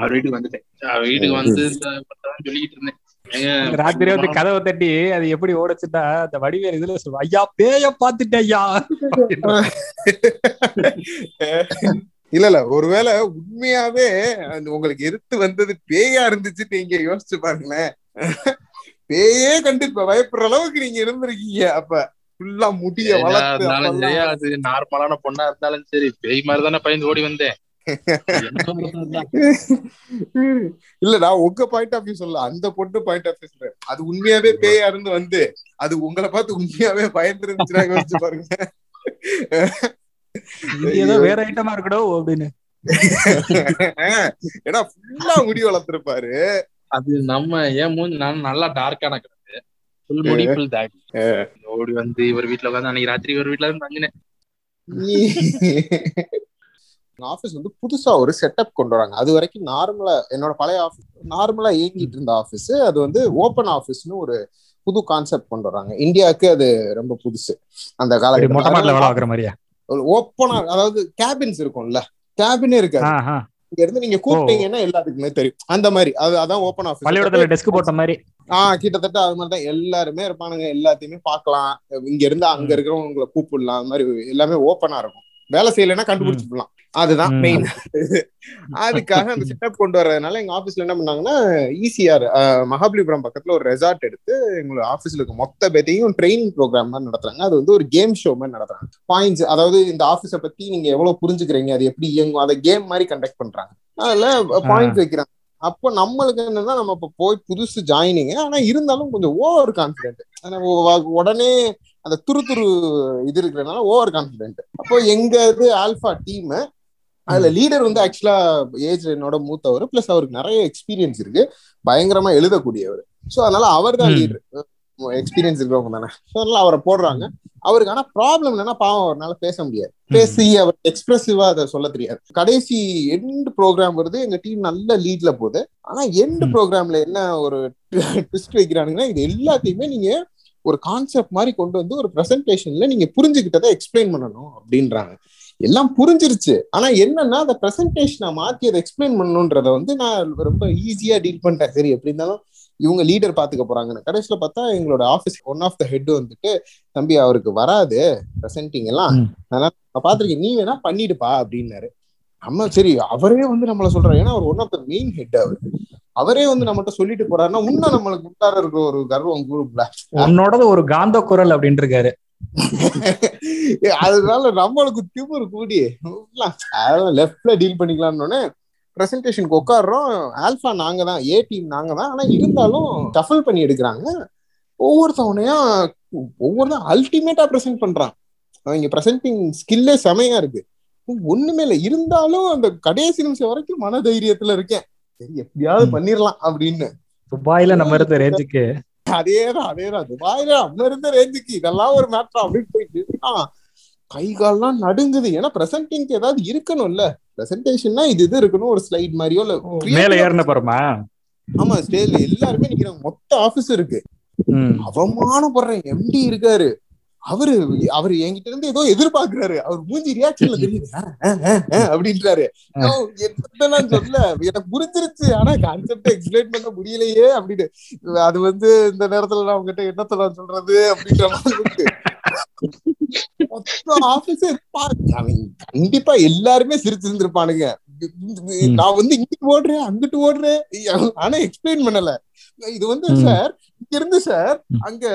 அவர் வீட்டுக்கு வந்துட்டேன். அவர் வீட்டுக்கு வந்து இருந்தேன். ராத்திரி வந்து கதவை தட்டி அது எப்படி ஓடச்சுட்டா அந்த வடிவேல் இதுல சொல்லுவா ஐயா பேய பாத்துட்டேன் ஐயா. இல்ல இல்ல ஒருவேளை உண்மையாவே உங்களுக்கு எதிர்த்து வந்தது பேயா இருந்துச்சு நீங்க யோசிச்சு பாருங்களேன். பேயே கண்டு இப்ப பயப்படுற அளவுக்கு நீங்க இருந்திருக்கீங்க அப்ப. ஃபுல்லா முடிய வளர்த்து நார்மலான பொண்ணா இருந்தாலும் சரி பேய் மாதிரி தானே பயந்து ஓடி வந்தேன்? இல்ல நான் உங்க பாயிண்ட் ஆஃப் வியூ சொல்ல அந்த பொண்ணு பாயிண்ட் ஆஃப் வியூ சொல்றேன். அது உண்மையாவே பேயா இருந்து வந்து அது உங்களை பார்த்து உண்மையாவே பயந்து யோசிச்சு பாருங்க. இது ஏதோ வேற ஐட்டமா இருக்கடோ அப்படின்னு. ஏன்னா ஃபுல்லா முடி வளர்த்திருப்பாரு. அது நம்ம ஏன் மூஞ்சி நான் நல்லா டார்க்கான கிடக்கு. ஃபுல் முடி ஃபுல் டார்க் ஓடி வந்து இவர் வீட்டுல உட்காந்து அன்னைக்கு ராத்திரி இவர் வீட்டுல இருந்து தங்கினேன். ஆபீஸ் வந்து புதுசா ஒரு செட்டப் கொண்டு வராங்க. அது வரைக்கும் நார்மலா என்னோட பழைய ஆபீஸ் நார்மலா இயங்கிட்டு இருந்த ஆபீஸ் அது வந்து ஓப்பன் ஆபீஸ்னு ஒரு புது கான்செப்ட் கொண்டு வராங்க. இந்தியாவுக்கு அது ரொம்ப புதுசு. அந்த காலகட்டத்தில். ஓப்பனா அதாவது கேபின்ஸ் இருக்கும்ல. கேபினே இருக்காது. இங்க இருந்து நீங்க கூப்பிட்டீங்கன்னா எல்லாத்துக்குமே தெரியும். அந்த மாதிரி. அது அதான் ஓப்பன் ஆபீஸ் பள்ளிக்கூடத்துல டெஸ்க் போட்ட மாதிரி. ஆஹ் கிட்டத்தட்ட அது மாதிரி தான் எல்லாருமே இருப்பானுங்க. எல்லாத்தையுமே பார்க்கலாம். இங்க இருந்து அங்க இருக்கிறவங்களை கூப்பிடலாம். அது மாதிரி எல்லாமே ஓப்பனா இருக்கும். வேலை செய்யலைன்னா கண்டுபிடிச்சிடலாம். அதுதான். மெயின் அதுக்காக அந்த செட்டப் கொண்டு வர்றதுனால எங்க ஆபீஸ்ல என்ன பண்ணாங்கன்னா ஈசிஆர் மகாபலிபுரம் பக்கத்துல ஒரு ரெசார்ட் எடுத்து எங்களோட ஆபீஸ்ல இருக்க மொத்த பேத்தையும் ட்ரைனிங் ப்ரோக்ராம் மாதிரி நடத்துறாங்க. அது வந்து ஒரு கேம் ஷோ மாதிரி நடத்துறாங்க. பாயிண்ட்ஸ் அதாவது இந்த ஆபீஸ பத்தி நீங்க எவ்வளவு புரிஞ்சுக்கிறீங்க அது எப்படி இயங்கும் அதை கேம் மாதிரி கண்டக்ட் பண்றாங்க. அதுல பாயிண்ட்ஸ் வைக்கிறாங்க. அப்போ நம்மளுக்கு என்னன்னா நம்ம இப்ப போய் புதுசு ஜாயினிங் ஆனா இருந்தாலும் கொஞ்சம் ஓவர் கான்பிடென்ட் உடனே அந்த துரு துரு இது இருக்கிறதுனால ஓவர் கான்பிடென்ட் அப்போ எங்க இது ஆல்பா டீம் அதுல லீடர் வந்து ஆக்சுவலா ஏஜ் என்னோட மூத்தவர் பிளஸ் அவருக்கு நிறைய எக்ஸ்பீரியன்ஸ் இருக்கு. பயங்கரமா எழுதக்கூடியவர். சோ அதனால அவர் தான். லீடர் எக்ஸ்பீரியன்ஸ் இருக்கிறவங்க தானே. ஸோ அதனால அவரை போடுறாங்க. அவருக்கு ஆனா ப்ராப்ளம் என்னன்னா பாவம் அவரால் பேச முடியாது. பேசி அவர் எக்ஸ்பிரசிவா அதை சொல்ல தெரியாது. கடைசி எண்ட் ப்ரோக்ராம் வருது எங்க டீம் நல்ல லீட்ல போகுது. ஆனா எண்ட். ப்ரோக்ராம்ல என்ன ஒரு ட்விஸ்ட் வைக்கிறானுங்கன்னா இது எல்லாத்தையுமே நீங்க ஒரு கான்செப்ட் மாதிரி கொண்டு வந்து ஒரு பிரசன்டேஷன்ல நீங்க புரிஞ்சுக்கிட்டதை எக்ஸ்பிளைன் பண்ணணும் அப்படின்றாங்க. எல்லாம் புரிஞ்சிருச்சு. ஆனா என்னன்னா அந்த பிரசன்டேஷனை மாத்தி அதை எக்ஸ்பிளைன் பண்ணணுன்றத வந்து நான் ரொம்ப ஈஸியா டீல் பண்ணிட்டேன். சரி எப்படி இருந்தாலும் இவங்க லீடர் பாத்துக்க போறாங்கன்னு. கடைசியில பார்த்தா எங்களோட office one of the head வந்துட்டு தம்பி அவருக்கு வராது பிரசன்டிங் எல்லாம். அதனால நான் பாத்திருக்கேன் நீ வேணா பண்ணிடுப்பா அப்படின்னாரு. நம்ம சரி அவரே வந்து நம்மள சொல்றாரு. ஏன்னா அவர் one of the main head அவர். அவரே வந்து நம்மகிட்ட சொல்லிட்டு போறாருன்னா இன்னும் நம்மளுக்கு உள்ளார இருக்கிற ஒரு கர்வம் குரூப்ல உன்னோடது ஒரு காந்த குரல் அப்படின்னு இருக்காரு அதனால நம்மளுக்கு திமிரு கூடி அதெல்லாம் லெஃப்ட்ல டீல் பண்ணிக்கலாம்னு பிரசன்டேஷனுக்கு உட்காடுறோம் ஆல்பா நாங்க தான் ஏ டீம் நாங்க தான் ஆனா இருந்தாலும் டஃபல் பண்ணி எடுக்கிறாங்க. ஒவ்வொருத்தவனையும் ஒவ்வொருத்தன் அல்டிமேட்டா ப்ரெசென்ட் பண்றான். அவங்க ப்ரெசென்டிங் ஸ்கில்லே செமையா இருக்கு. ஒண்ணுமே இல்லை. இருந்தாலும் அந்த கடைசி நிமிஷம் வரைக்கும் மன தைரியத்துல இருக்கேன். சரி எப்படியாவது. பண்ணிடலாம் அப்படின்னு. துபாயில நம்ம இருந்த ரேஞ்சுக்கு. அதேதான் அதேதான். துபாயில நம்ம இருந்த ரேஞ்சுக்கு இதெல்லாம் ஒரு மேட்ரா அப்படின்னு போயிட்டு கை கால்லாம் நடுங்குது. ஏன்னா பிரசன்டிங்க்கு ஏதாவது இருக்கணும்ல. பிரசன்டேஷன்னா இது இது இருக்கணும். ஒரு ஸ்லைட் மாதிரியோ இல்ல மேல ஏறின போறோமா? ஆமா ஸ்டேஜ்ல எல்லாருமே நிக்கிறாங்க. மொத்த ஆபீஸ் இருக்கு. அவமானப்படுறேன். எம்டி இருக்காரு. அவரு அவரு என்கிட்ட இருந்து ஏதோ எதிர்பார்க்கிறாரு. அவர் மூஞ்சி ரியாக்ஷன்ல தெரியுது. அப்படின்றாரு. ஆ. "ஓ, என்னதான் சொல்ல எனக்கு புரிஞ்சிருச்சு. ஆனா கான்செப்ட் எக்ஸ்பிளைன் பண்ண முடியலையே அப்படின்னு. அது வந்து இந்த நேரத்துல நான் உங்ககிட்ட என்னத்த நான் சொல்றது அப்படின்ற மாதிரி கண்டிப்பா எல்லாருமே சிரிச்சு இருந்திருப்பானுங்க நான் வந்து இங்கிட்டு ஓடுறேன் அங்கிட்டு ஓடுறேன். ஆனா எக்ஸ்பிளைன் பண்ணல. இது வந்து. சார் இருந்து சார். அங்க.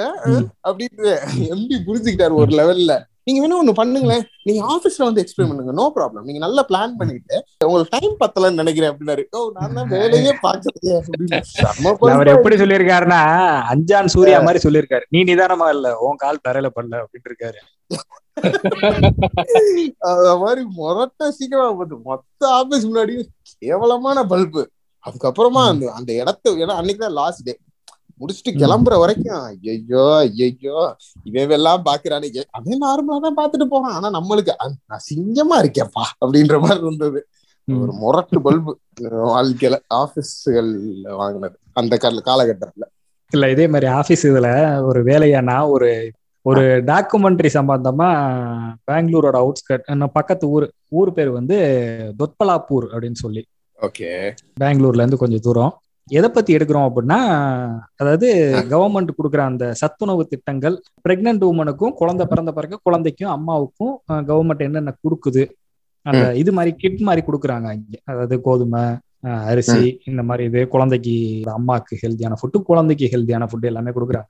அப்படின்னு எம்பி புரிஞ்சுக்கிட்டாரு ஒரு லெவல்ல நீங்க வேணா ஒண்ணு பண்ணுங்களேன். நீங்க ஆபீஸ்ல வந்து எக்ஸ்பிளைன் பண்ணுங்க. நோ ப்ராப்ளம் நீங்க நல்லா பிளான் பண்ணிட்டு உங்களுக்கு டைம் பத்தலன்னு நினைக்கிறேன் அப்படின்னாரு. ஓ நான் தான் வேலையே இல்ல, அவர் எப்படி சொல்லியிருக்காருன்னா அஞ்சான் சூர்யா. மாதிரி சொல்லியிருக்காரு. நீ நிதானமா இல்ல உன் கால் தரையில படல அப்படின்னு இருக்காரு. அத மாதிரி மொரட்ட சீக்கிரமா போகுது மொத்த ஆபீஸ் முன்னாடியும் கேவலமான பல்பு அதுக்கப்புறமா. அந்த அந்த இடத்த ஏன்னா அன்னைக்குதான் லாஸ்ட் டே முடிச்சுட்டு. கிளம்புற வரைக்கும் ஐயோ ஐயோ இவன் எல்லாம் பாக்குறானே அவன் நார்மலா தான் பாத்துட்டு போறான். ஆனா நம்மளுக்கு அ- நான் சிங்கமா இருக்கேன்ப்பா அப்படின்ற மாதிரி இருந்தது. ஒரு முரட்டு பல்பு வாழ்க்கையில ஆபீஸ்கள் வாங்கினது. அந்த கால காலகட்டத்துல. இல்ல இதே மாதிரி ஆபீஸ் இதுல ஒரு வேலையானா ஒரு ஒரு டாக்குமெண்ட்ரி சம்பந்தமா பெங்களூரோட அவுட்ஸ்கட் பக்கத்து ஊர் ஊர் பேர் வந்து தொத்பலாப்பூர் அப்படின்னு சொல்லி. ஓகே. பெங்களூர்ல இருந்து கொஞ்சம் தூரம். எதை பத்தி எடுக்கிறோம் அப்படின்னா அதாவது கவர்மெண்ட் கொடுக்குற அந்த சத்துணவு திட்டங்கள் பிரெக்னன்ட் உமனுக்கும் குழந்தை பிறந்த பிறகு குழந்தைக்கும் அம்மாவுக்கும் கவர்மெண்ட் என்னென்ன கொடுக்குது? அந்த இது மாதிரி கிட் மாதிரி கொடுக்குறாங்க இங்க. அதாவது கோதுமை அரிசி இந்த மாதிரி இது குழந்தைக்கு அம்மாக்கு ஹெல்த்தியான ஃபுட்டு குழந்தைக்கு ஹெல்த்தியான ஃபுட்டு எல்லாமே கொடுக்குறாங்க.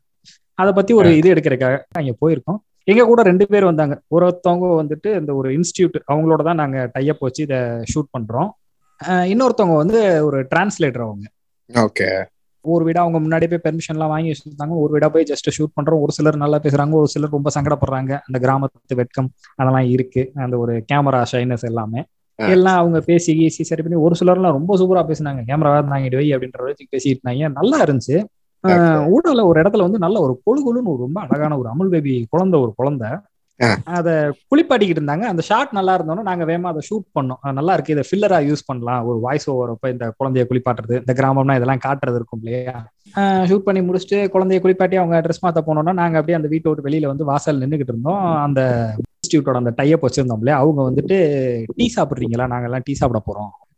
அதை பத்தி ஒரு இது எடுக்கிறதுக்காக அங்க போயிருக்கோம். எங்க கூட ரெண்டு பேர் வந்தாங்க. ஒருத்தவங்க வந்துட்டு இந்த ஒரு இன்ஸ்டியூட் அவங்களோட தான் நாங்க டைப் வச்சு இதை ஷூட் பண்றோம். இன்னொருத்தவங்க வந்து ஒரு டிரான்ஸ்லேட்டர் அவங்க. ஓகே ஒரு வீடா அவங்க முன்னாடி போய் பெர்மிஷன்லாம் வாங்கி வச்சிருந்தாங்க. ஒரு வீடா போய் ஜஸ்ட் ஷூட் பண்றோம். ஒரு சிலர் நல்லா பேசுறாங்க. ஒரு சிலர் ரொம்ப சங்கடப்படுறாங்க. அந்த கிராமத்து வெட்கம் அதெல்லாம் இருக்கு. அந்த ஒரு கேமரா ஷைனஸ் எல்லாமே. எல்லாம் அவங்க பேசி கீசி சரி பண்ணி ஒரு சிலர்லாம் ரொம்ப சூப்பரா பேசினாங்க. கேமரா தாங்கிட்டு வை அப்படின்ற வச்சு பேசிட்டு இருந்தாங்க. நல்லா இருந்துச்சு. ஊடல ஒரு இடத்துல வந்து நல்ல ஒரு கொழு கொழுன்னு ஒரு ரொம்ப அழகான ஒரு அமுல் பேபி குழந்தை ஒரு குழந்தை. அத குளிப்பாட்டிக்கிட்டு இருந்தாங்க. அந்த ஷாட் நல்லா இருந்தோம்னா நாங்க வேகமா அதை ஷூட் பண்ணோம். நல்லா இருக்கு. இதை ஃபில்லரா யூஸ் பண்ணலாம். ஒரு வாய்ஸ் ஓவர் அப்ப இந்த குழந்தைய குளிப்பாட்டுறது இந்த கிராமம்னா இதெல்லாம் காட்டுறது இருக்கும் இல்லையா? ஷூட் பண்ணி முடிச்சுட்டு குழந்தைய குளிப்பாட்டி அவங்க ட்ரெஸ் மாத்த போனோம்னா நாங்க அப்படியே அந்த வீட்டை விட்டு வெளியில வந்து வாசல் நின்றுகிட்டு இருந்தோம். அந்த இன்ஸ்டியூட்டோட அந்த டைப் வச்சிருந்தோம் இல்லையா? அவங்க வந்துட்டு டீ சாப்பிடுறீங்களா? நாங்க எல்லாம் டீ சாப்பிட போறோம்.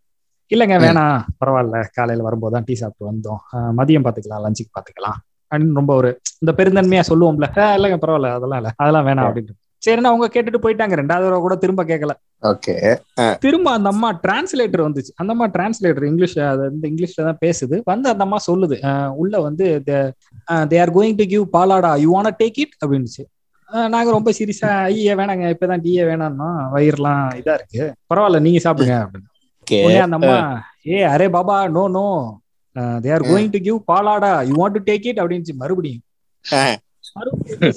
இல்லைங்க. வேணாம். பரவாயில்ல. காலையில வரும்போது தான் டீ சாப்பிட்டு வந்தோம். மதியம் பாத்துக்கலாம் லஞ்சுக்கு பாத்துக்கலாம் அப்படின்னு ரொம்ப ஒரு இந்த பெருந்தன்மையா சொல்லுவோம்ல. "ஆ, இல்லைங்க பரவாயில்ல. அதெல்லாம் இல்ல. அதெல்லாம் வேணாம் அப்படின்ட்டு. சரின்னு அவங்க கேட்டுட்டு போயிட்டாங்க. ரெண்டாவது தடவை கூட திரும்ப கேட்கல ஓகே. திரும்ப அந்த அம்மா டிரான்ஸ்லேட்டர் வந்துச்சு. அந்த அம்மா டிரான்ஸ்லேட்டர் இங்கிலீஷ் அது வந்து இங்கிலீஷ்ல தான் பேசுது. வந்து அந்த அம்மா சொல்லுது உள்ள வந்து they are going to give palada you want take it அப்படின்னுச்சு. நாங்க ரொம்ப சீரியஸா ஐயே வேணாங்க இப்பதான் டீயே வேணாம்னா வயிறுலாம் இதா இருக்கு. பரவாயில்ல நீங்க சாப்பிடுங்க. அப்படின்னு. அந்த அம்மா ஏ அரே Baba no no. They are. Going to give palada you want to take it அப்படின்னு மறுபடியும். ஆ. மறுபடியும்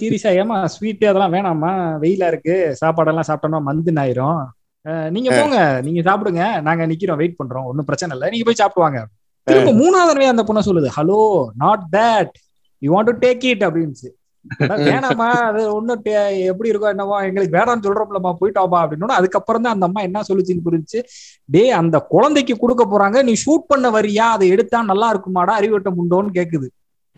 சீரியஸா ஏமா ஸ்வீட் அதெல்லாம் வேணாமா வெயிலா இருக்கு. சாப்பாடெல்லாம் சாப்பிட்டோம்னா மந்து ஆயிரும் நீங்க போங்க. நீங்க சாப்பிடுங்க. நாங்க நிக்கிறோம். வெயிட் பண்றோம். ஒன்னும் பிரச்சனை இல்லை. நீங்க போய் சாப்பிடுவாங்க திரும்ப மூணாவது தடவை அந்த பொண்ணு சொல்லுது. Hello not that you want to take it அப்படின்னுச்சு. அட, வேணாம்மா. அது ஒன்னும் எப்படி இருக்கோ என்னவோ எங்களுக்கு வேணாம்னு சொல்றோம்லம்மா. போயிட்டோப்பா. அப்படின்னு அதுக்கப்புறம் தான் அந்த அம்மா என்ன சொல்லுச்சுன்னு புரிஞ்சு டே அந்த குழந்தைக்கு கொடுக்க போறாங்க. நீ ஷூட் பண்ண வரியா? அதை எடுத்தா நல்லா இருக்குமாடா? அறிவட்டம் உண்டோன்னு கேக்குது.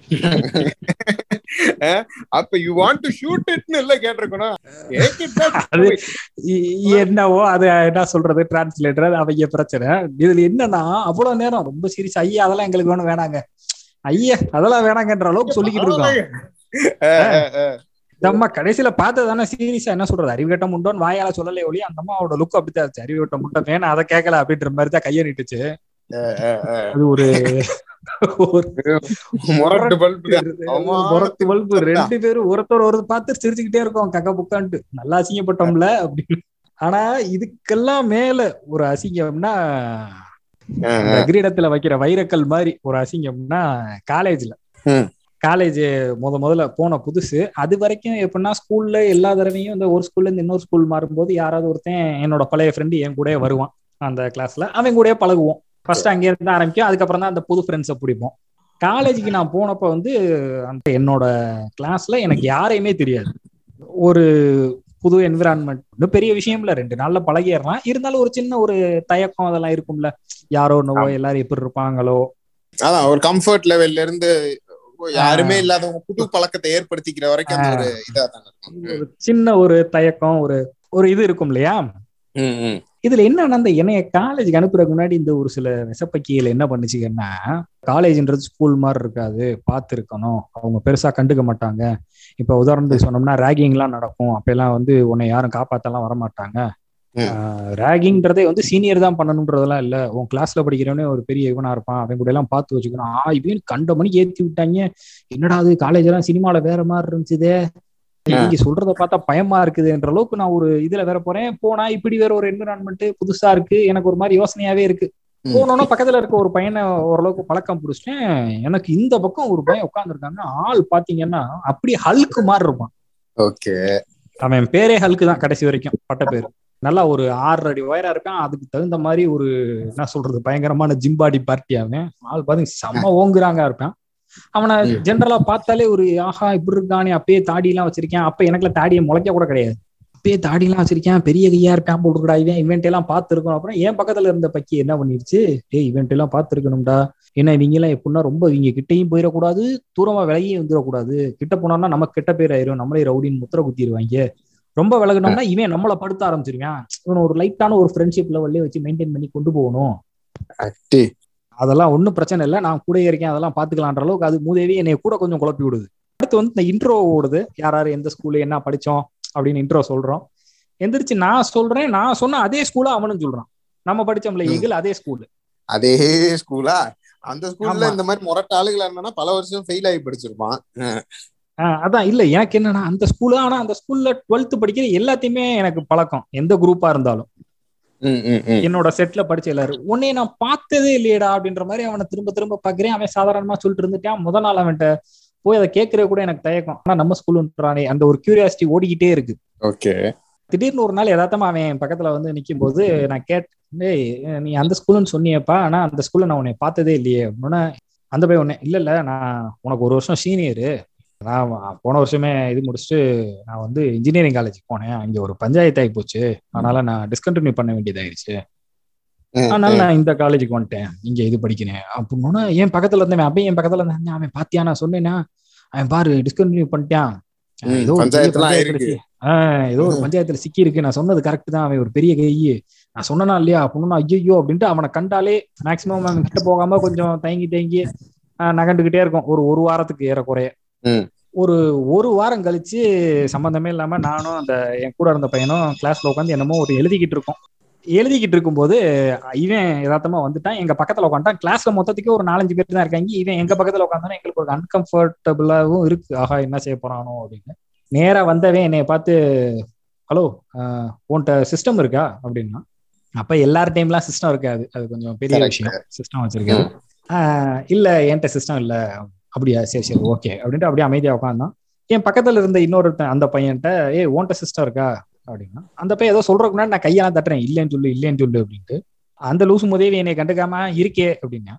அப்ப யூ வாண்ட் டு ஷூட் இட்னு இல்ல கேட்டிருக்கணும். என்னவோ அது என்ன சொல்றது டிரான்ஸ்லேட்டர் அவங்க பிரச்சனை. இதுல என்னன்னா அவ்வளவு நேரம் ரொம்ப சீரியஸ் ஐயா அதெல்லாம் எங்களுக்கு வேணும் வேணாங்க. ஐயா அதெல்லாம் வேணாங்கன்ற அளவுக்கு சொல்லிக்கிட்டு இருக்கோம். அம்மா கடைசியில பார்த்ததானே சீரியஸா என்ன சொல்றது அறிவுகட்டம் உண்டோன்னு வாயால சொல்லலே ஒளி அந்த அம்மாவோட லுக் அப்படித்தான் இருந்துச்சு. அறிவுகட்டம் உண்டோ வேணா அதை கேட்கல? அப்படின்ற மாதிரி தான் கையை நீட்டுச்சு. அது ஒரு ரெண்டு பேரும் ஒருத்தர் ஒரு பார்த்து சிரிச்சுக்கிட்டே இருக்கோம். கக்க புக்கான்ட்டு. நல்லா அசிங்கப்பட்டோம்ல அப்படின்னு. ஆனா இதுக்கெல்லாம் மேல ஒரு அசிங்கம்னா. கிரீடத்துல வைக்கிற வைரக்கல் மாதிரி ஒரு அசிங்கம்னா காலேஜ்ல. காலேஜ் முத முதல்ல போன புதுசு. அது வரைக்கும் எப்படின்னா ஸ்கூல்ல எல்லா தடவையும் இந்த ஒரு ஸ்கூல்ல இருந்து இன்னொரு ஸ்கூல் மாறும்போது யாராவது ஒருத்தன் என்னோட பழைய ஃப்ரெண்டு என் கூடயே வருவான். அந்த கிளாஸ்ல அவன் கூடயே பழகுவோம். ஃபர்ஸ்ட் அங்கே இருந்து ஆரம்பிக்கும். அதுக்கப்புறம் தான் அந்த புது ஃப்ரெண்ட்ஸை பிடிப்போம். காலேஜுக்கு நான் போனப்ப வந்து அந்த என்னோட கிளாஸ்ல எனக்கு யாரையுமே தெரியாது. ஒரு புது என்விரான்மெண்ட் ஒன்றும் பெரிய விஷயம் இல்ல. ரெண்டு நாள்ல பழகிடலாம். இருந்தாலும் ஒரு சின்ன ஒரு தயக்கம் அதெல்லாம் இருக்கும்ல. யாரோ என்னவோ எல்லாரும் எப்படி இருப்பாங்களோ. அதான் ஒரு கம்ஃபர்ட் லெவல்ல இருந்து யாருமே இல்லாதவங்க புது பழக்கத்தை ஏற்படுத்திக்கிற வரைக்கும் ஒரு இதா தானே சின்ன ஒரு தயக்கம் ஒரு ஒரு இது இருக்கும் இல்லையா. இதுல என்னன்னா அந்த என்னைய காலேஜுக்கு அனுப்புறதுக்கு முன்னாடி இந்த ஒரு சில விசப்பக்கிகள் என்ன பண்ணுச்சுங்கன்னா காலேஜ்ன்றது ஸ்கூல் மாதிரி இருக்காது. பார்த்து இருக்கணும் அவங்க பெருசா கண்டுக்க மாட்டாங்க. இப்ப உதாரணத்துக்கு சொன்னோம்னா ரேகிங் எல்லாம் நடக்கும். அப்ப எல்லாம் வந்து உன்னை யாரும் காப்பாத்தலாம் வரமாட்டாங்க. ரேகிங்ன்றதே வந்து சீனியர் தான் பண்ணணுன்றதெல்லாம் இல்ல. உன் கிளாஸ்ல படிக்கிறவனே ஒரு பெரிய இவனா இருப்பான். அவன் கூட எல்லாம் பார்த்து வச்சுக்கணும். ஆ இவன் கண்ட மணிக்கு ஏத்தி விட்டாங்க. என்னடா அது காலேஜ் எல்லாம் சினிமால வேற மாதிரி இருந்துச்சுதே. நீங்க சொல்றத பார்த்தா பயமா இருக்குதுன்ற அளவுக்கு நான் ஒரு இதுல வேற போறேன். போனா இப்படி வேற ஒரு என்விரான்மெண்ட் புதுசா இருக்கு. எனக்கு ஒரு மாதிரி யோசனையாவே இருக்கு. போனோன்னா பக்கத்துல இருக்க ஒரு பையனை ஓரளவுக்கு பழக்கம் பிடிச்சிட்டேன். எனக்கு இந்த பக்கம் ஒரு பையன் உட்காந்துருக்காங்க ஆள் பாத்தீங்கன்னா அப்படியே ஹல்க்கு மாதிரி இருப்பான். ஓகே. அவன் பேரே ஹல்க்கு தான் கடைசி வரைக்கும் பட்ட பேரு. நல்லா ஒரு ஆறு அடி வயரா இருக்கான். அதுக்கு தகுந்த மாதிரி ஒரு என்ன சொல்றது பயங்கரமான ஜிம்பாடி பார்ட்டி அவன். ஆள் பாத்தீங்க செம்ம ஓங்குறாங்க இருப்பான். அவனை ஜென்ரலா பார்த்தாலே ஒரு ஆஹா இப்படி இருக்கானே அப்பயே தாடி எல்லாம் வச்சிருக்கேன். அப்ப எனக்குல தாடியை முளைக்க கூட கிடையாது. அப்பயே தாடி எல்லாம் வச்சிருக்கேன் பெரிய கையா இருப்பான் போட்டுக்கூடா இவன் இவன்ட் எல்லாம் பார்த்துருக்கணும். அப்புறம் என் பக்கத்துல இருந்த பக்கி என்ன பண்ணிருச்சு? டேய் இவன்ட் எல்லாம் பார்த்துருக்கணும்டா. என்ன இவங்க எல்லாம் எப்படின்னா ரொம்ப இவங்க கிட்டையும் போயிடக்கூடாது தூரமா விலகியும் வந்துடக்கூடாது கிட்ட போனோம்னா நமக்கு கெட்ட பேர் ஆயிரும். நம்மளே ரவுடின்னு முத்திர குத்திடுவாங்க. ரொம்ப விலகினோம்னா இவன் நம்மளை படுத்த ஆரம்பிச்சிருவான். இவன் ஒரு லைட்டான ஒரு ஃப்ரெண்ட்ஷிப் லெவல்லே வச்சு மெயின்டைன் பண்ணி கொண்டு போகணும். அதெல்லாம் ஒன்றும் பிரச்சனை இல்லை. நான் கூட இருக்கேன். அதெல்லாம் பாத்துக்கலான்ற அளவுக்கு அது மூதேவி என்னை கூட கொஞ்சம் குழப்பி விடுது. அடுத்து வந்து இந்த இன்ட்ரோ ஓடுது. யார் யார் எந்த ஸ்கூலு என்ன படிச்சோம் அப்படின்னு இன்ட்ரோ சொல்றோம். எந்திரிச்சு நான் சொல்றேன். நான் சொன்ன அதே ஸ்கூலா அவனும் சொல்றான். நம்ம படிச்சோம்ல எகில் அதே ஸ்கூலு அதே ஸ்கூலா அந்த ஸ்கூல்ல இந்த மாதிரி முரட்ட ஆளுகளா இருந்தா பல வருஷம் ஃபெயில் ஆகி படிச்சிருப்பான். அதான். இல்ல எனக்கு என்னன்னா அந்த ஸ்கூலு ஆனா அந்த ஸ்கூல்ல டுவெல்த் படிக்கிற எல்லாத்தையுமே எனக்கு பழக்கம். எந்த குரூப்பா இருந்தாலும். என்னோட செட்ல படிச்ச எல்லாரும் உன்னை நான் பார்த்ததே இல்லையடா அப்படின்ற மாதிரி அவனை திரும்ப திரும்ப பாக்குறேன் அவன் சாதாரணமா சொல்லிட்டு இருந்துட்டான். முத நாள் அவன்கிட்ட போய் அதை கேட்கறது கூட எனக்கு தயக்கம். ஆனா நம்ம ஸ்கூலுன்றானே அந்த ஒரு கியூரியாசிட்டி ஓடிக்கிட்டே இருக்கு. ஓகே. திடீர்னு ஒரு நாள் எதாத்தமா அவன் பக்கத்துல வந்து நிக்கும் போது நான் கேட்டேன் நீ அந்த ஸ்கூல்னு சொன்னியப்பா. ஆனா அந்த ஸ்கூல்ல நான் உன்னை பார்த்ததே இல்லையே. அப்படின்னா அந்த பையன் ஒண்ணு இல்ல இல்ல நான் உனக்கு ஒரு வருஷம் சீனியரு நான் போன வருஷமே இது முடிச்சுட்டு நான் வந்து இன்ஜினியரிங் காலேஜ் போனேன். அங்க ஒரு பஞ்சாயத்து ஆகி போச்சு. அதனால நான் டிஸ்கண்டினியூ பண்ண வேண்டியதாயிருச்சு. அதனால நான் இந்த காலேஜுக்கு வந்துட்டேன். இங்க இது படிக்கிறேன். அப்படின்னா என் பக்கத்துல இருந்தவன் அப்பயும் என் பக்கத்துல இருந்தேன். அவன் பாத்தியா? நான் சொன்னேன்னா அவன் பாரு டிஸ்கண்டினியூ பண்ணிட்டான். ஏதோ ஏதோ ஒரு பஞ்சாயத்துல சிக்கி இருக்கு நான் சொன்னது கரெக்ட் தான். அவன் ஒரு பெரிய கை நான் சொன்னா இல்லையா? அப்படின்னு ஐயோ அப்படின்ட்டு அவனை கண்டாலே மேக்சிமம் அவன் கிட்ட போகாம கொஞ்சம் தயங்கி தயங்கி நகண்டுகிட்டே இருக்கும். ஒரு ஒரு வாரத்துக்கு ஏறக்குறைய. ஒரு ஒரு வாரம் கழிச்சு சம்பந்தமே இல்லாம நானும் அந்த என் கூட இருந்த பையனும் கிளாஸ்ல உட்காந்து என்னமோ ஒரு எழுதிக்கிட்டு இருக்கோம். எழுதிக்கிட்டு இருக்கும்போது இவன் யதார்த்தமா வந்துட்டான். எங்க பக்கத்துல உட்காந்துட்டான் கிளாஸ்ல மொத்தத்துக்கு ஒரு நாலஞ்சு பேர் தான் இருக்காங்க. இவன் எங்க பக்கத்துல உட்காந்தாலும் எங்களுக்கு ஒரு அன்கம்ஃபர்டபுளாவும் இருக்கு. ஆஹா என்ன செய்ய போறானோ அப்படின்னு. நேரா வந்தவன் என்னைய பார்த்து ஹலோ உன்கிட்ட சிஸ்டம் இருக்கா? அப்படின்னா அப்ப எல்லார் டைம்லாம் சிஸ்டம் இருக்காது. அது கொஞ்சம் பெரிய விஷயம். சிஸ்டம் வச்சிருக்காரு. இல்ல என்கிட்ட சிஸ்டம் இல்ல. அப்படியா? சரி சரி ஓகே அப்படின்ட்டு அப்படியே அமைதியா உட்காந்தான் என் பக்கத்துல இருந்த இன்னொரு அந்த பையன்ட்ட ஏ ஓன்ட்ட சிஸ்டம் இருக்கா? அப்படின்னா அந்த பையன் ஏதோ சொல்றதுக்கு முன்னாடி நான் கையெல்லாம் தட்டுறேன். இல்லைன்னு சொல்லு இல்லைன்னு சொல்லு அப்படின்ட்டு அந்த லூசு முதேவி என்னை கண்டுக்காம இருக்கே அப்படின்னா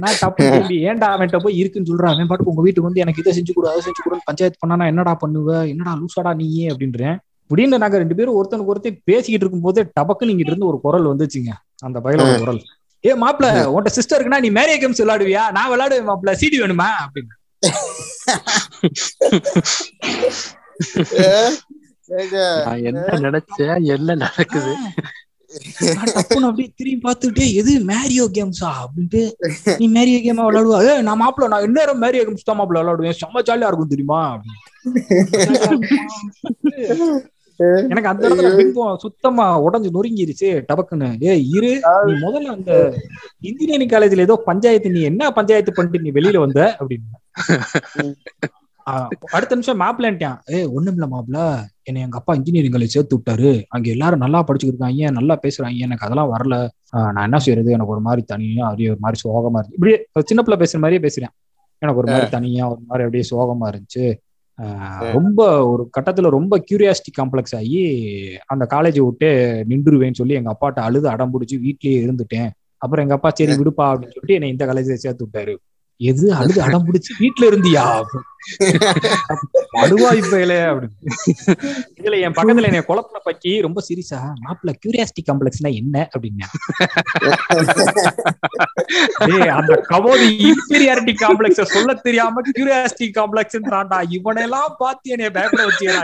நான் தப்பு சொல்லி ஏன்டா அவன்கிட்ட போய் இருக்குன்னு சொல்றான்? அவன் பாட்டுக்கு உங்க வீட்டுக்கு வந்து எனக்கு இதை செஞ்சு கொடு அதை செஞ்சு கொடுன்னு பஞ்சாயத்து பண்ணா என்னடா பண்ணுவ? என்னடா லூசாடா நீயே அப்படின்றேன். அப்படின்னு நாங்க ரெண்டு பேரும் ஒருத்தனுக்கு ஒருத்தர் பேசிக்கிட்டு இருக்கும் போது டபக்குன்னு இங்கிட்டு இருந்து ஒரு குரல் வந்துச்சுங்க. அந்த பயலோட குரல். ஏ மாப்பிள உன்ட்ட சிஸ்டர் இருக்குன்னா நீ மேரிய கேம்ஸ் விளையாடுவியா? நான் விளையாடுவேன் மாப்பிள. சிடி வேணுமா? அப்படின்னு. என்ன நினைச்சேன்? என்ன நடக்குது? அப்படியே திரும்பி பார்த்துட்டே எது மேரியோ கேம்ஸா அப்படின்ட்டு நீ மேரியோ கேமா விளையாடுவா? ஏ நான் மாப்பிள நான் என்ன மேரியோ கேம்ஸ் தான் மாப்பிள விளையாடுவேன். செம்ம ஜாலியா இருக்கும் தெரியுமா? எனக்கு அந்த இடத்துல பின்பம் சுத்தமா உடஞ்சு நொறுங்கிருச்சு டபக்குன்னு. ஏ இரு நீ முதல்ல அந்த இன்ஜினியரிங் காலேஜ்ல ஏதோ பஞ்சாயத்து நீ என்ன பஞ்சாயத்து பண்ணிட்டு நீ வெளியில வந்த? அப்படின்னு. அடுத்த நிமிஷம் மாப்பிள்ளன்ட்டான் ஏ ஒண்ணும் இல்ல மாப்பிள்ள. என்னை எங்க அப்பா இன்ஜினியரிங் காலேஜ் சேர்த்து விட்டாரு. அங்க எல்லாரும் நல்லா படிச்சுக்கிருக்காங்க நல்லா பேசுறாங்க. எனக்கு அதெல்லாம் வரல. நான் என்ன செய்யறது எனக்கு ஒரு மாதிரி தனியா அப்படியே ஒரு மாதிரி சோகமா இருக்கு இப்படியே சின்ன பிள்ளை பேசுற மாதிரியே பேசுறேன். எனக்கு ஒரு மாதிரி தனியா ஒரு மாதிரி அப்படியே சோகமா இருந்துச்சு. ரொம்ப ஒரு கட்டத்துல ரொம்ப கியூரியாசிட்டி காம்ப்ளெக்ஸ் ஆகி அந்த காலேஜை விட்டு நின்றுவேன்னு சொல்லி எங்க அப்பாட்ட அழுது அடம் பிடிச்சி வீட்லயே இருந்துட்டேன். அப்புறம் எங்க அப்பா சரி விடுப்பா அப்படின்னு சொல்லிட்டு என்னை இந்த காலேஜ்ல சேர்த்து விட்டாரு. எது அழுது அடம் பிடிச்சி வீட்டுல இருந்தியா? அழுவா இப்ப அப்படின்னு இதுல என் பக்கத்துல என்னை குழப்பின பக்கி ரொம்ப சீரியஸா மாப்பிள்ள கியூரியாசிட்டி காம்ப்ளெக்ஸ்னா என்ன? அப்படின்னா அந்த கவோதி இன்ஃபீரியாரிட்டி காம்ப்ளெக்ஸ சொல்ல தெரியாம கியூரியாசிட்டி காம்ப்ளெக்ஸ்ன்றான்டா இவனெல்லாம் பார்த்து என்னைய பேக்ல வச்சியா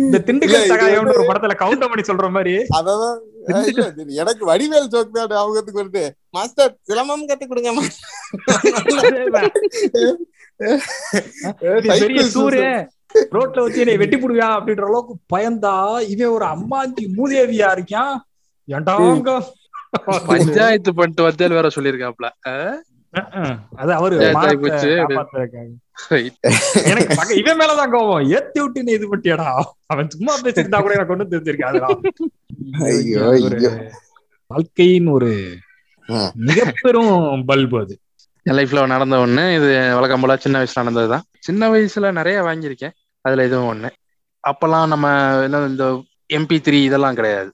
இந்த திண்டுக்கல் சகாயம்னு ஒரு படத்துல கவுண்டர் பண்ணி சொல்ற மாதிரி. அதான் எனக்கு வடிவேல் ஜோக் தான் ஞாபகத்துக்கு வருது. மாஸ்டர் சிலம்பம் கத்து கொடுங்க பெரிய சூரு ரோட்ல வச்சு என்னை வெட்டி போடுவியா அப்படின்ற அளவுக்கு பயந்தா இவன் ஒரு அம்மாஞ்சி மூதேவியா இருக்கான். ஏண்டாங்க பஞ்சாயத்து பண்ணிட்டு வந்தேன் வேற சொல்லியிருக்காப்ல. அது அவரு. எனக்கு பக்க இவன் மேலதான் கோவம் ஏத்தி விட்டு நீ இது பண்ணியாடா. அவன் சும்மா பேசிருந்தா கூட எனக்கு ஒண்ணும் தெரிஞ்சிருக்காது ஐயோ, ஒரு ஐயோ. வாழ்க்கையின் ஒரு ம். மிக பெரும் பல்பு அது. என் லைஃப்ல நடந்த ஒண்ணு. இது வழக்கம் போல சின்ன வயசுல நடந்ததுதான். சின்ன வயசுல நிறைய வாங்கியிருக்கேன். அதுல இதுவும் ஒண்ணு. அப்பெல்லாம் நம்ம என்ன இந்த எம்பி த்ரீ இதெல்லாம் கிடையாது.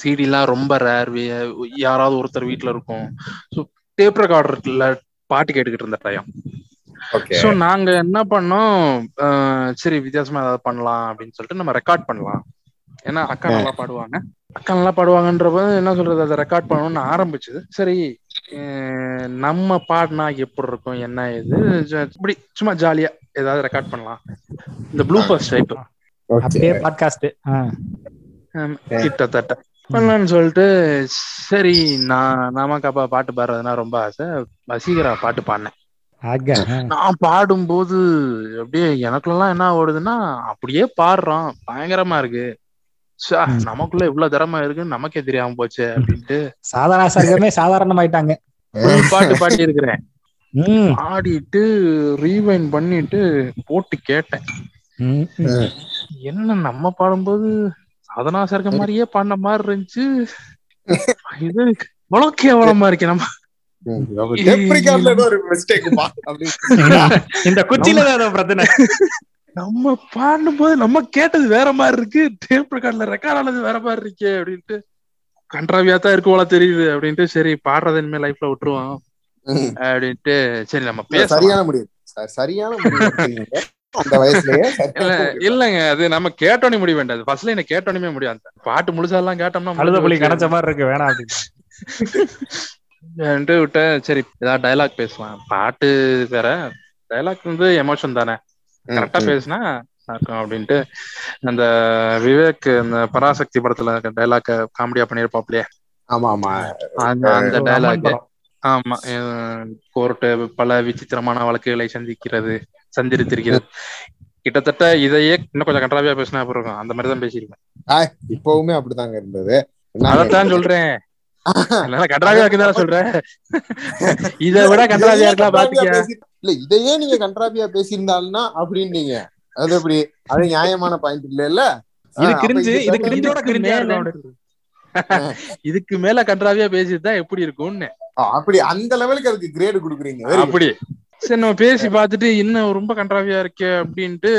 சிடி எல்லாம் ரொம்ப ரேர் யாராவது ஒருத்தர் வீட்ல இருக்கும். ஸோ டேப் ரெக்கார்டர்ல பாட்டு கேட்டுக்கிட்டு இருந்த டைம் ஸோ நாங்க என்ன பண்ணோம்? சரி வித்தியாசமா ஏதாவது பண்ணலாம் அப்படின்னு சொல்லிட்டு நம்ம ரெக்கார்ட் பண்ணலாம். ஏன்னா அக்கா நல்லா பாடுவாங்க. அக்கா நல்லா பாடுவாங்கன்றப்ப என்ன சொல்றது? அதை ரெக்கார்ட் பண்ணணும்னு ஆரம்பிச்சது. சரி நம்ம பாடினா எப்படி இருக்கும்? என்ன இது இப்படி சும்மா ஜாலியா ஏதாவது ரெக்கார்ட் பண்ணலாம். இந்த ப்ளூ ஃபர்ஸ்ட் டைப் அப்படியே பாட்காஸ்ட் கிட்டத்தட்ட. பண்ணலான்னு சொல்லிட்டு சரி நான் நாமக்காப்பா பாட்டு பாடுறதுனா ரொம்ப ஆசை. வசீகரா பாட்டு பாடினேன். நான் பாடும்போது அப்படியே எனக்குலாம் என்ன ஓடுதுன்னா அப்படியே பாடுறான். பயங்கரமா இருக்கு. ம். நமக்குள்ள இவ்வளவு திறமை இருக்குன்னு நமக்கே தெரியாம போச்சு அப்படின்ட்டு சாதாரண சர்க்கமே சாதாரணமாயிட்டாங்க. full பாட்டு பாடி இருக்கிறேன் ஆடிட்டு ரீவைன் பண்ணிட்டு போட்டு கேட்டேன். என்ன நம்ம பாடும்போது சாதனா சர்க்க மாதிரியே பாடின மாதிரி இருந்துச்சு. இது இவ்வளவு கேவலமா இருக்கு நம்ம? இந்த குச்சியில பிரச்சனை. நம்ம பாடும்போது நம்ம கேட்டது வேற மாதிரி இருக்கு. டேப் ரெக்கார்ட்ல ரெக்கார்ட் ஆனது வேற மாதிரி இருக்கே அப்படின்ட்டு கன்றாவியா தான் இருக்கு போல தெரியுது அப்படின்ட்டு சரி பாடுறது இனிமே லைஃப்ல விட்டுருவோம். அப்படின்ட்டு சரி நம்ம பேசலாம். சரியான முடிவு. ச- சரியான. இல்லங்க அது நம்ம கேட்டோனே முடிய வேண்டாது ஃபர்ஸ்ட்ல என்ன கேட்டோனே முடியாது. பாட்டு முழுசா எல்லாம் கேட்டோம்னா அழுத புலி கணச்ச மாதிரி இருக்கு வேணாம் அப்படின்னு விட்டேன். சரி ஏதாவது டயலாக் பேசலாம். பாட்டு வேற. டயலாக் வந்து எமோஷன் தானே. கரெக்டா. பேசினா இருக்கும் அப்படின்ட்டு அந்த விவேக் அந்த பராசக்தி படத்துல டைலாக் காமெடியா பண்ணிருப்பாப்லயே. ஆமா ஆமா அந்த டைலாக். ஆமா கோர்ட்டு பல விசித்திரமான வழக்குகளை சந்திக்கிறது சந்தித்திருக்கிறது. கிட்டத்தட்ட இதையே இன்னும் கொஞ்சம் கன்றாவியா பேசினா அப்புறம் இருக்கும்? அந்த மாதிரி தான் பேசியிருக்கேன் இப்பவுமே அப்படிதாங்க இருந்தது. அதைத்தான் சொல்றேன். கன்றாவியா இருக்குதான் சொல்றேன். இதை விட கன்றாவியா இருக்கலாம் பாத்துக்க பேசி- இல்ல இதையே நீங்க கன்றாவியா பேசியிருந்தாலும்னா அப்படின்னீங்க அது எப்படி? அது நியாயமான பாயிண்ட் இல்ல இல்ல இது கிரிஞ்சு இது கிரிஞ்சோட இதுக்கு கிரிஞ்சா இதுக்கு மேல கன்றாவியா பேசிதான் எப்படி இருக்கும்னு. அப்படி அந்த லெவலுக்கு அதுக்கு கிரேடு கொடுக்குறீங்க. அப்படி. சரி நம்ம பேசி பார்த்துட்டு இன்னும் ரொம்ப கன்றாவியா இருக்கே அப்படின்ட்டு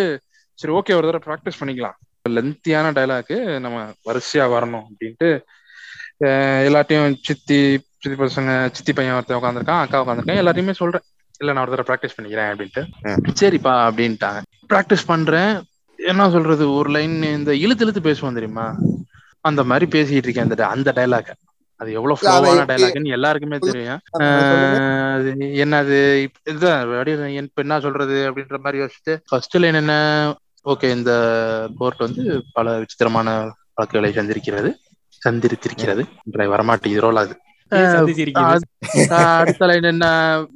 சரி ஓகே ஒரு தடவை ப்ராக்டிஸ் பண்ணிக்கலாம். லென்த்தியான டைலாக்கு நம்ம வரிசையா வரணும் அப்படின்ட்டு எல்லாத்தையும் சித்தி சித்தி பசங்க சித்தி பையன் ஒருத்தன் உட்காந்துருக்கான் அக்கா உட்காந்துருக்கான் எல்லாத்தையுமே சொல்றேன். இல்ல நான் ஒரு தடவை ப்ராக்டிஸ் பண்ணிக்கிறேன் அப்படின்ட்டு. சரிப்பா அப்படின்ட்டாங்க. ப்ராக்டிஸ் பண்றேன். என்ன சொல்றது ஒரு லைன் இந்த இழுத்து இழுத்து பேசுவோம் தெரியுமா? அந்த மாதிரி பேசிட்டு இருக்கேன் அந்த அந்த டைலாக் அது எவ்வளவு ஃப்ளோவான டைலாக்னு எல்லாருக்குமே தெரியும். அது என்னது இதுதான் இப்ப என்ன சொல்றது அப்படின்ற மாதிரி யோசிச்சுட்டு ஃபர்ஸ்ட் லைன் என்ன ஓகே இந்த கோர்ட் வந்து பல விசித்திரமான வழக்குகளை சந்திருக்கிறது சந்திரித்திருக்கிறது ரோல் அது அடுத்த லைன் என்ன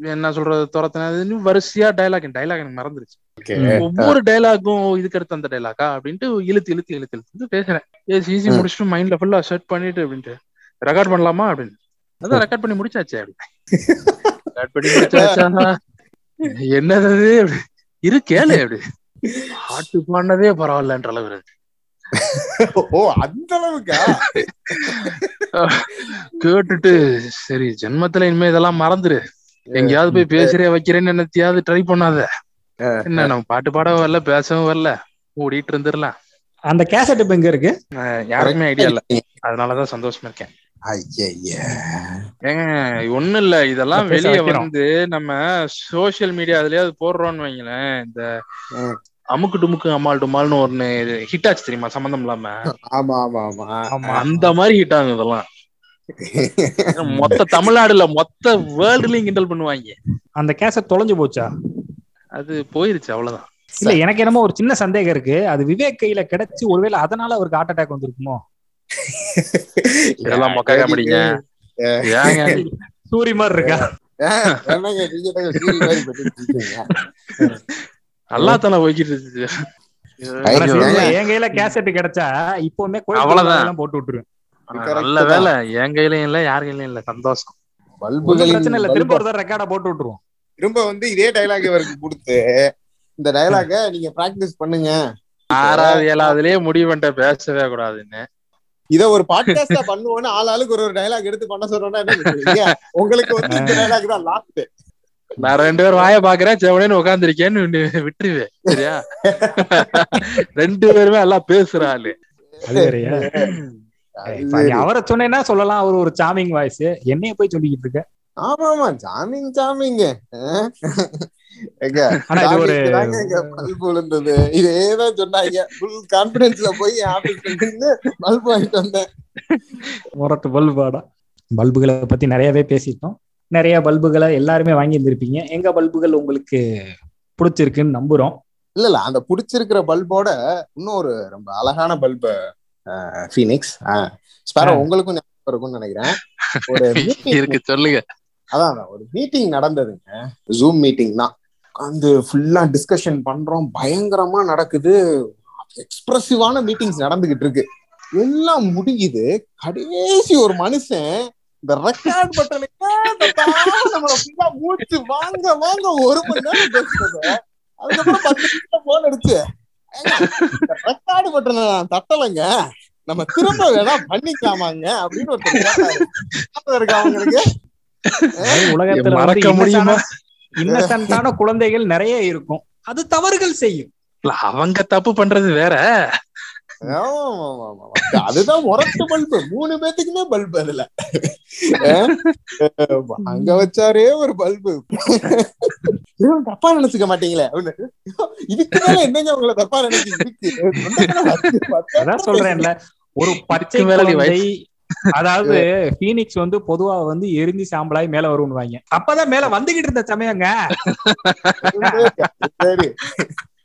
என்ன சொல்றது துரத்தினது? வரிசையா டைலாக் டைலாக் எனக்கு மறந்துருச்சு. ஒவ்வொரு டைலாக்கும் இதுக்கு அடுத்து அந்த டைலாக்கா அப்படின்ட்டு இழுத்து இழுத்து இழுத்து இழுத்து பேசுறேன். AC easy. முடிச்சுட்டு மைண்ட்ல ஃபுல்லா செட் பண்ணிட்டு அப்படின்ட்டு. ரெக்கார்ட் பண்ணலாமா அப்படின்னு. அதான் ரெக்கார்ட் பண்ணி முடிச்சாச்சு அப்படி. ரெக்கார்ட் பண்ணி முடிச்சாச்சா? என்னது. இரு கேளு அப்படி. பாட்டு பாடினதே பரவாயில்லன்ற அளவு இருக்கு. ஓ அந்த அளவுக்கா? கேட்டுட்டு சரி ஜென்மத்துல இனிமே இதெல்லாம் மறந்துரு. எங்கேயாவது போய் பேசுறே வைக்கிறேன்னு என்னத்தையாவது ட்ரை பண்ணாத. என்ன நம்ம பாட்டு பாடவும் வரல பேசவும் வரல ஓடிட்டு இருந்துடலாம் அந்த கேசட் இப்ப எங்க இருக்கு? யாருக்குமே ஐடியா இல்ல. அதனாலதான் சந்தோஷமா இருக்கேன். ஐயய்ய. ஏங்க ஒண்ணும் இல்ல. இதெல்லாம் வெளிய. வந்து நம்ம சோசியல் மீடியா அதுலயாவது போடுறோம்னு வைங்களேன். இந்த. அமுக்கு டுமுக்கு அம்மாள் டுமால்னு ஒண்ணு ஹிட் ஆச்சு தெரியுமா? சம்பந்தம் இல்லாம. ஆமா ஆமா ஆமா. ஆமா. அந்த மாதிரி ஹிட் ஆகும் இதெல்லாம். மொத்த தமிழ்நாடுல மொத்த வேர்ல்டுலயும் கிண்டல் பண்ணுவாங்க. அந்த கேசட் தொலைஞ்சு போச்சா? அது போயிருச்சு அவ்வளவுதான். இல்ல எனக்கு என்னமோ ஒரு சின்ன சந்தேகம் இருக்கு. அது விவேக் கையில கிடைச்சு ஒருவேளை அதனால அவருக்கு ஹார்ட் அட்டாக் வந்திருக்குமோ? இதெல்லாம் மொக்க காமெடிங்க. சூரி மாதிரி இருக்கா? தான். நல்லா போய்கிட்டு இருந்துச்சு என் கையில கேசட் கிடைச்சா இப்பவுமே அவ்வளவுதான். போட்டு விட்டுருவேன். நல்ல தான். வேலை. என் கையிலயும் இல்ல யார் கையிலயும் இல்ல. சந்தோஷம். பிரச்சனை இல்ல. திரும்ப ஒரு தடவை ரெக்கார்டா போட்டு விட்டுருவோம். திரும்ப வந்து இதே டைலாக் இவருக்கு கொடுத்து இந்த டைலாக நீங்க பிராக்டிஸ் பண்ணுங்க. ஆறாவது ஏழாவதுலயே முடிவு பண்ணிட்ட பேசவே கூடாதுன்னு. இத ஒரு பாட்காஸ்டா பண்ணுவோம்னு ஆள் ஆளுக்கு ஒரு ஒரு டைலாக் எடுத்து பண்ண சொல்றோம்னா என்ன? உங்களுக்கு வந்து இந்த டைலாக் தான் லாஸ்ட் நான் ரெண்டு பேரும் வாய பாக்குறேன் செவனேன்னு உட்காந்துருக்கேன்னு விட்டுருவேன் சரியா? ரெண்டு பேருமே எல்லாம் பேசுற ஆளு. அது வேறயா? இப்ப நீ அவரை சொன்னேன்னா சொல்லலாம் அவர் ஒரு சாமிங் வாய்ஸ் என்னைய போய் சொல்லிக்கிட்டு இருக்க? ஆமா ஆமா பல்பு விழுந்தது இதேதான் சொன்னாங்க. ஃபுல் கான்பிடன்ஸ்ல போய் பல்பு வாங்கிட்டு வந்தேன். முரட்டு பல்பாடா. பல்புகளை பத்தி நிறையவே பேசிட்டோம். நிறைய பல்புகளை எல்லாருமே வாங்கி இருந்திருப்பீங்க. எங்க பல்புகள் உங்களுக்கு பிடிச்சிருக்குன்னு நம்புறோம். இல்ல இல்ல. அந்த புடிச்சிருக்கிற பல்போட இன்னும் ஒரு ரொம்ப அழகான பல்பு ஃபீனிக்ஸ் ஸ்பேரோ. உங்களுக்கும் இருக்கும்னு நினைக்கிறேன். ஒரு இருக்கு சொல்லுங்க. அதான் அதான், ஒரு மீட்டிங் நடந்ததுங்க. ஜூம் மீட்டிங் தான். உட்காந்து ஃபுல்லா டிஸ்கஷன் பண்றோம். பயங்கரமா நடக்குது. எக்ஸ்பிரசிவான மீட்டிங்ஸ் நடந்துகிட்டு இருக்கு. எல்லாம் முடியுது கடைசி ஒரு மனுஷன் இந்த ரெக்கார்ட் பட்டனுக்கு நம்மள மூச்சு? வாங்க வாங்க ஒரு மணி நேரம் பேசுறது. அதுக்கப்புறம் பத்து நிமிஷம் போன் அடிச்சு. ரெக்கார்டு பட்டனை நான் தட்டலைங்க. நம்ம திரும்ப வேணா பண்ணிக்கலாமாங்க? அப்படின்னு ஒருத்தர் ஞாபகம் இருக்கா அவங்களுக்கு உலகத்துல மறக்க முடியுமா? இன்னசென்டான குழந்தைகள் நிறைய இருக்கும். அது தவறுகள் செய்யும். அவங்க தப்பு பண்றது வேற. அதுதான் முரட்டு பல்பு. மூணு பேத்துக்குமே பல்பு அதுல. அங்க வச்சாரே ஒரு பல்பு. தப்பா நினைச்சுக்க மாட்டீங்களே. இதுக்கு மேல என்னங்க உங்களை தப்பா நினைச்சு சொல்றேன்ல. ஒரு பச்சை குழந்தை அதாவது பீனிக்ஸ் வந்து பொதுவா வந்து எரிஞ்சு சாம்பலாய் மேல வருவாங்க அப்பதான் மேல வந்துகிட்டு இருந்த சமயங்க. சரி.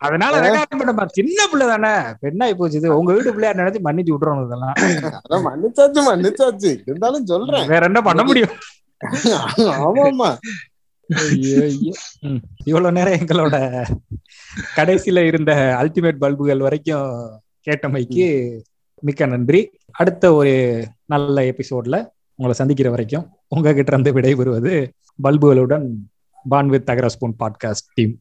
அதனால ரெக்கார்ட் சின்ன பிள்ளை தானே. பெண்ணாய் போச்சு இது. உங்க வீட்டு பிள்ளையா நினைச்சு மன்னிச்சு விட்டுறணும் இதெல்லாம். மன்னிச்சாச்சு மன்னிச்சாச்சு. இருந்தாலும் சொல்றேன். வேற என்ன பண்ண முடியும்? ஆமாமா. இவ்வளவு நேரம் எங்களோட கடைசியில இருந்த அல்டிமேட் பல்புகள் வரைக்கும் கேட்டமைக்கு மிக்க நன்றி. அடுத்த ஒரு நல்ல எபிசோட்ல உங்களை சந்திக்கிற வரைக்கும் உங்ககிட்ட இருந்து விடைபெறுவது பல்புகளுடன் பான் வித் தகர ஸ்பூன் பாட்காஸ்ட் டீம்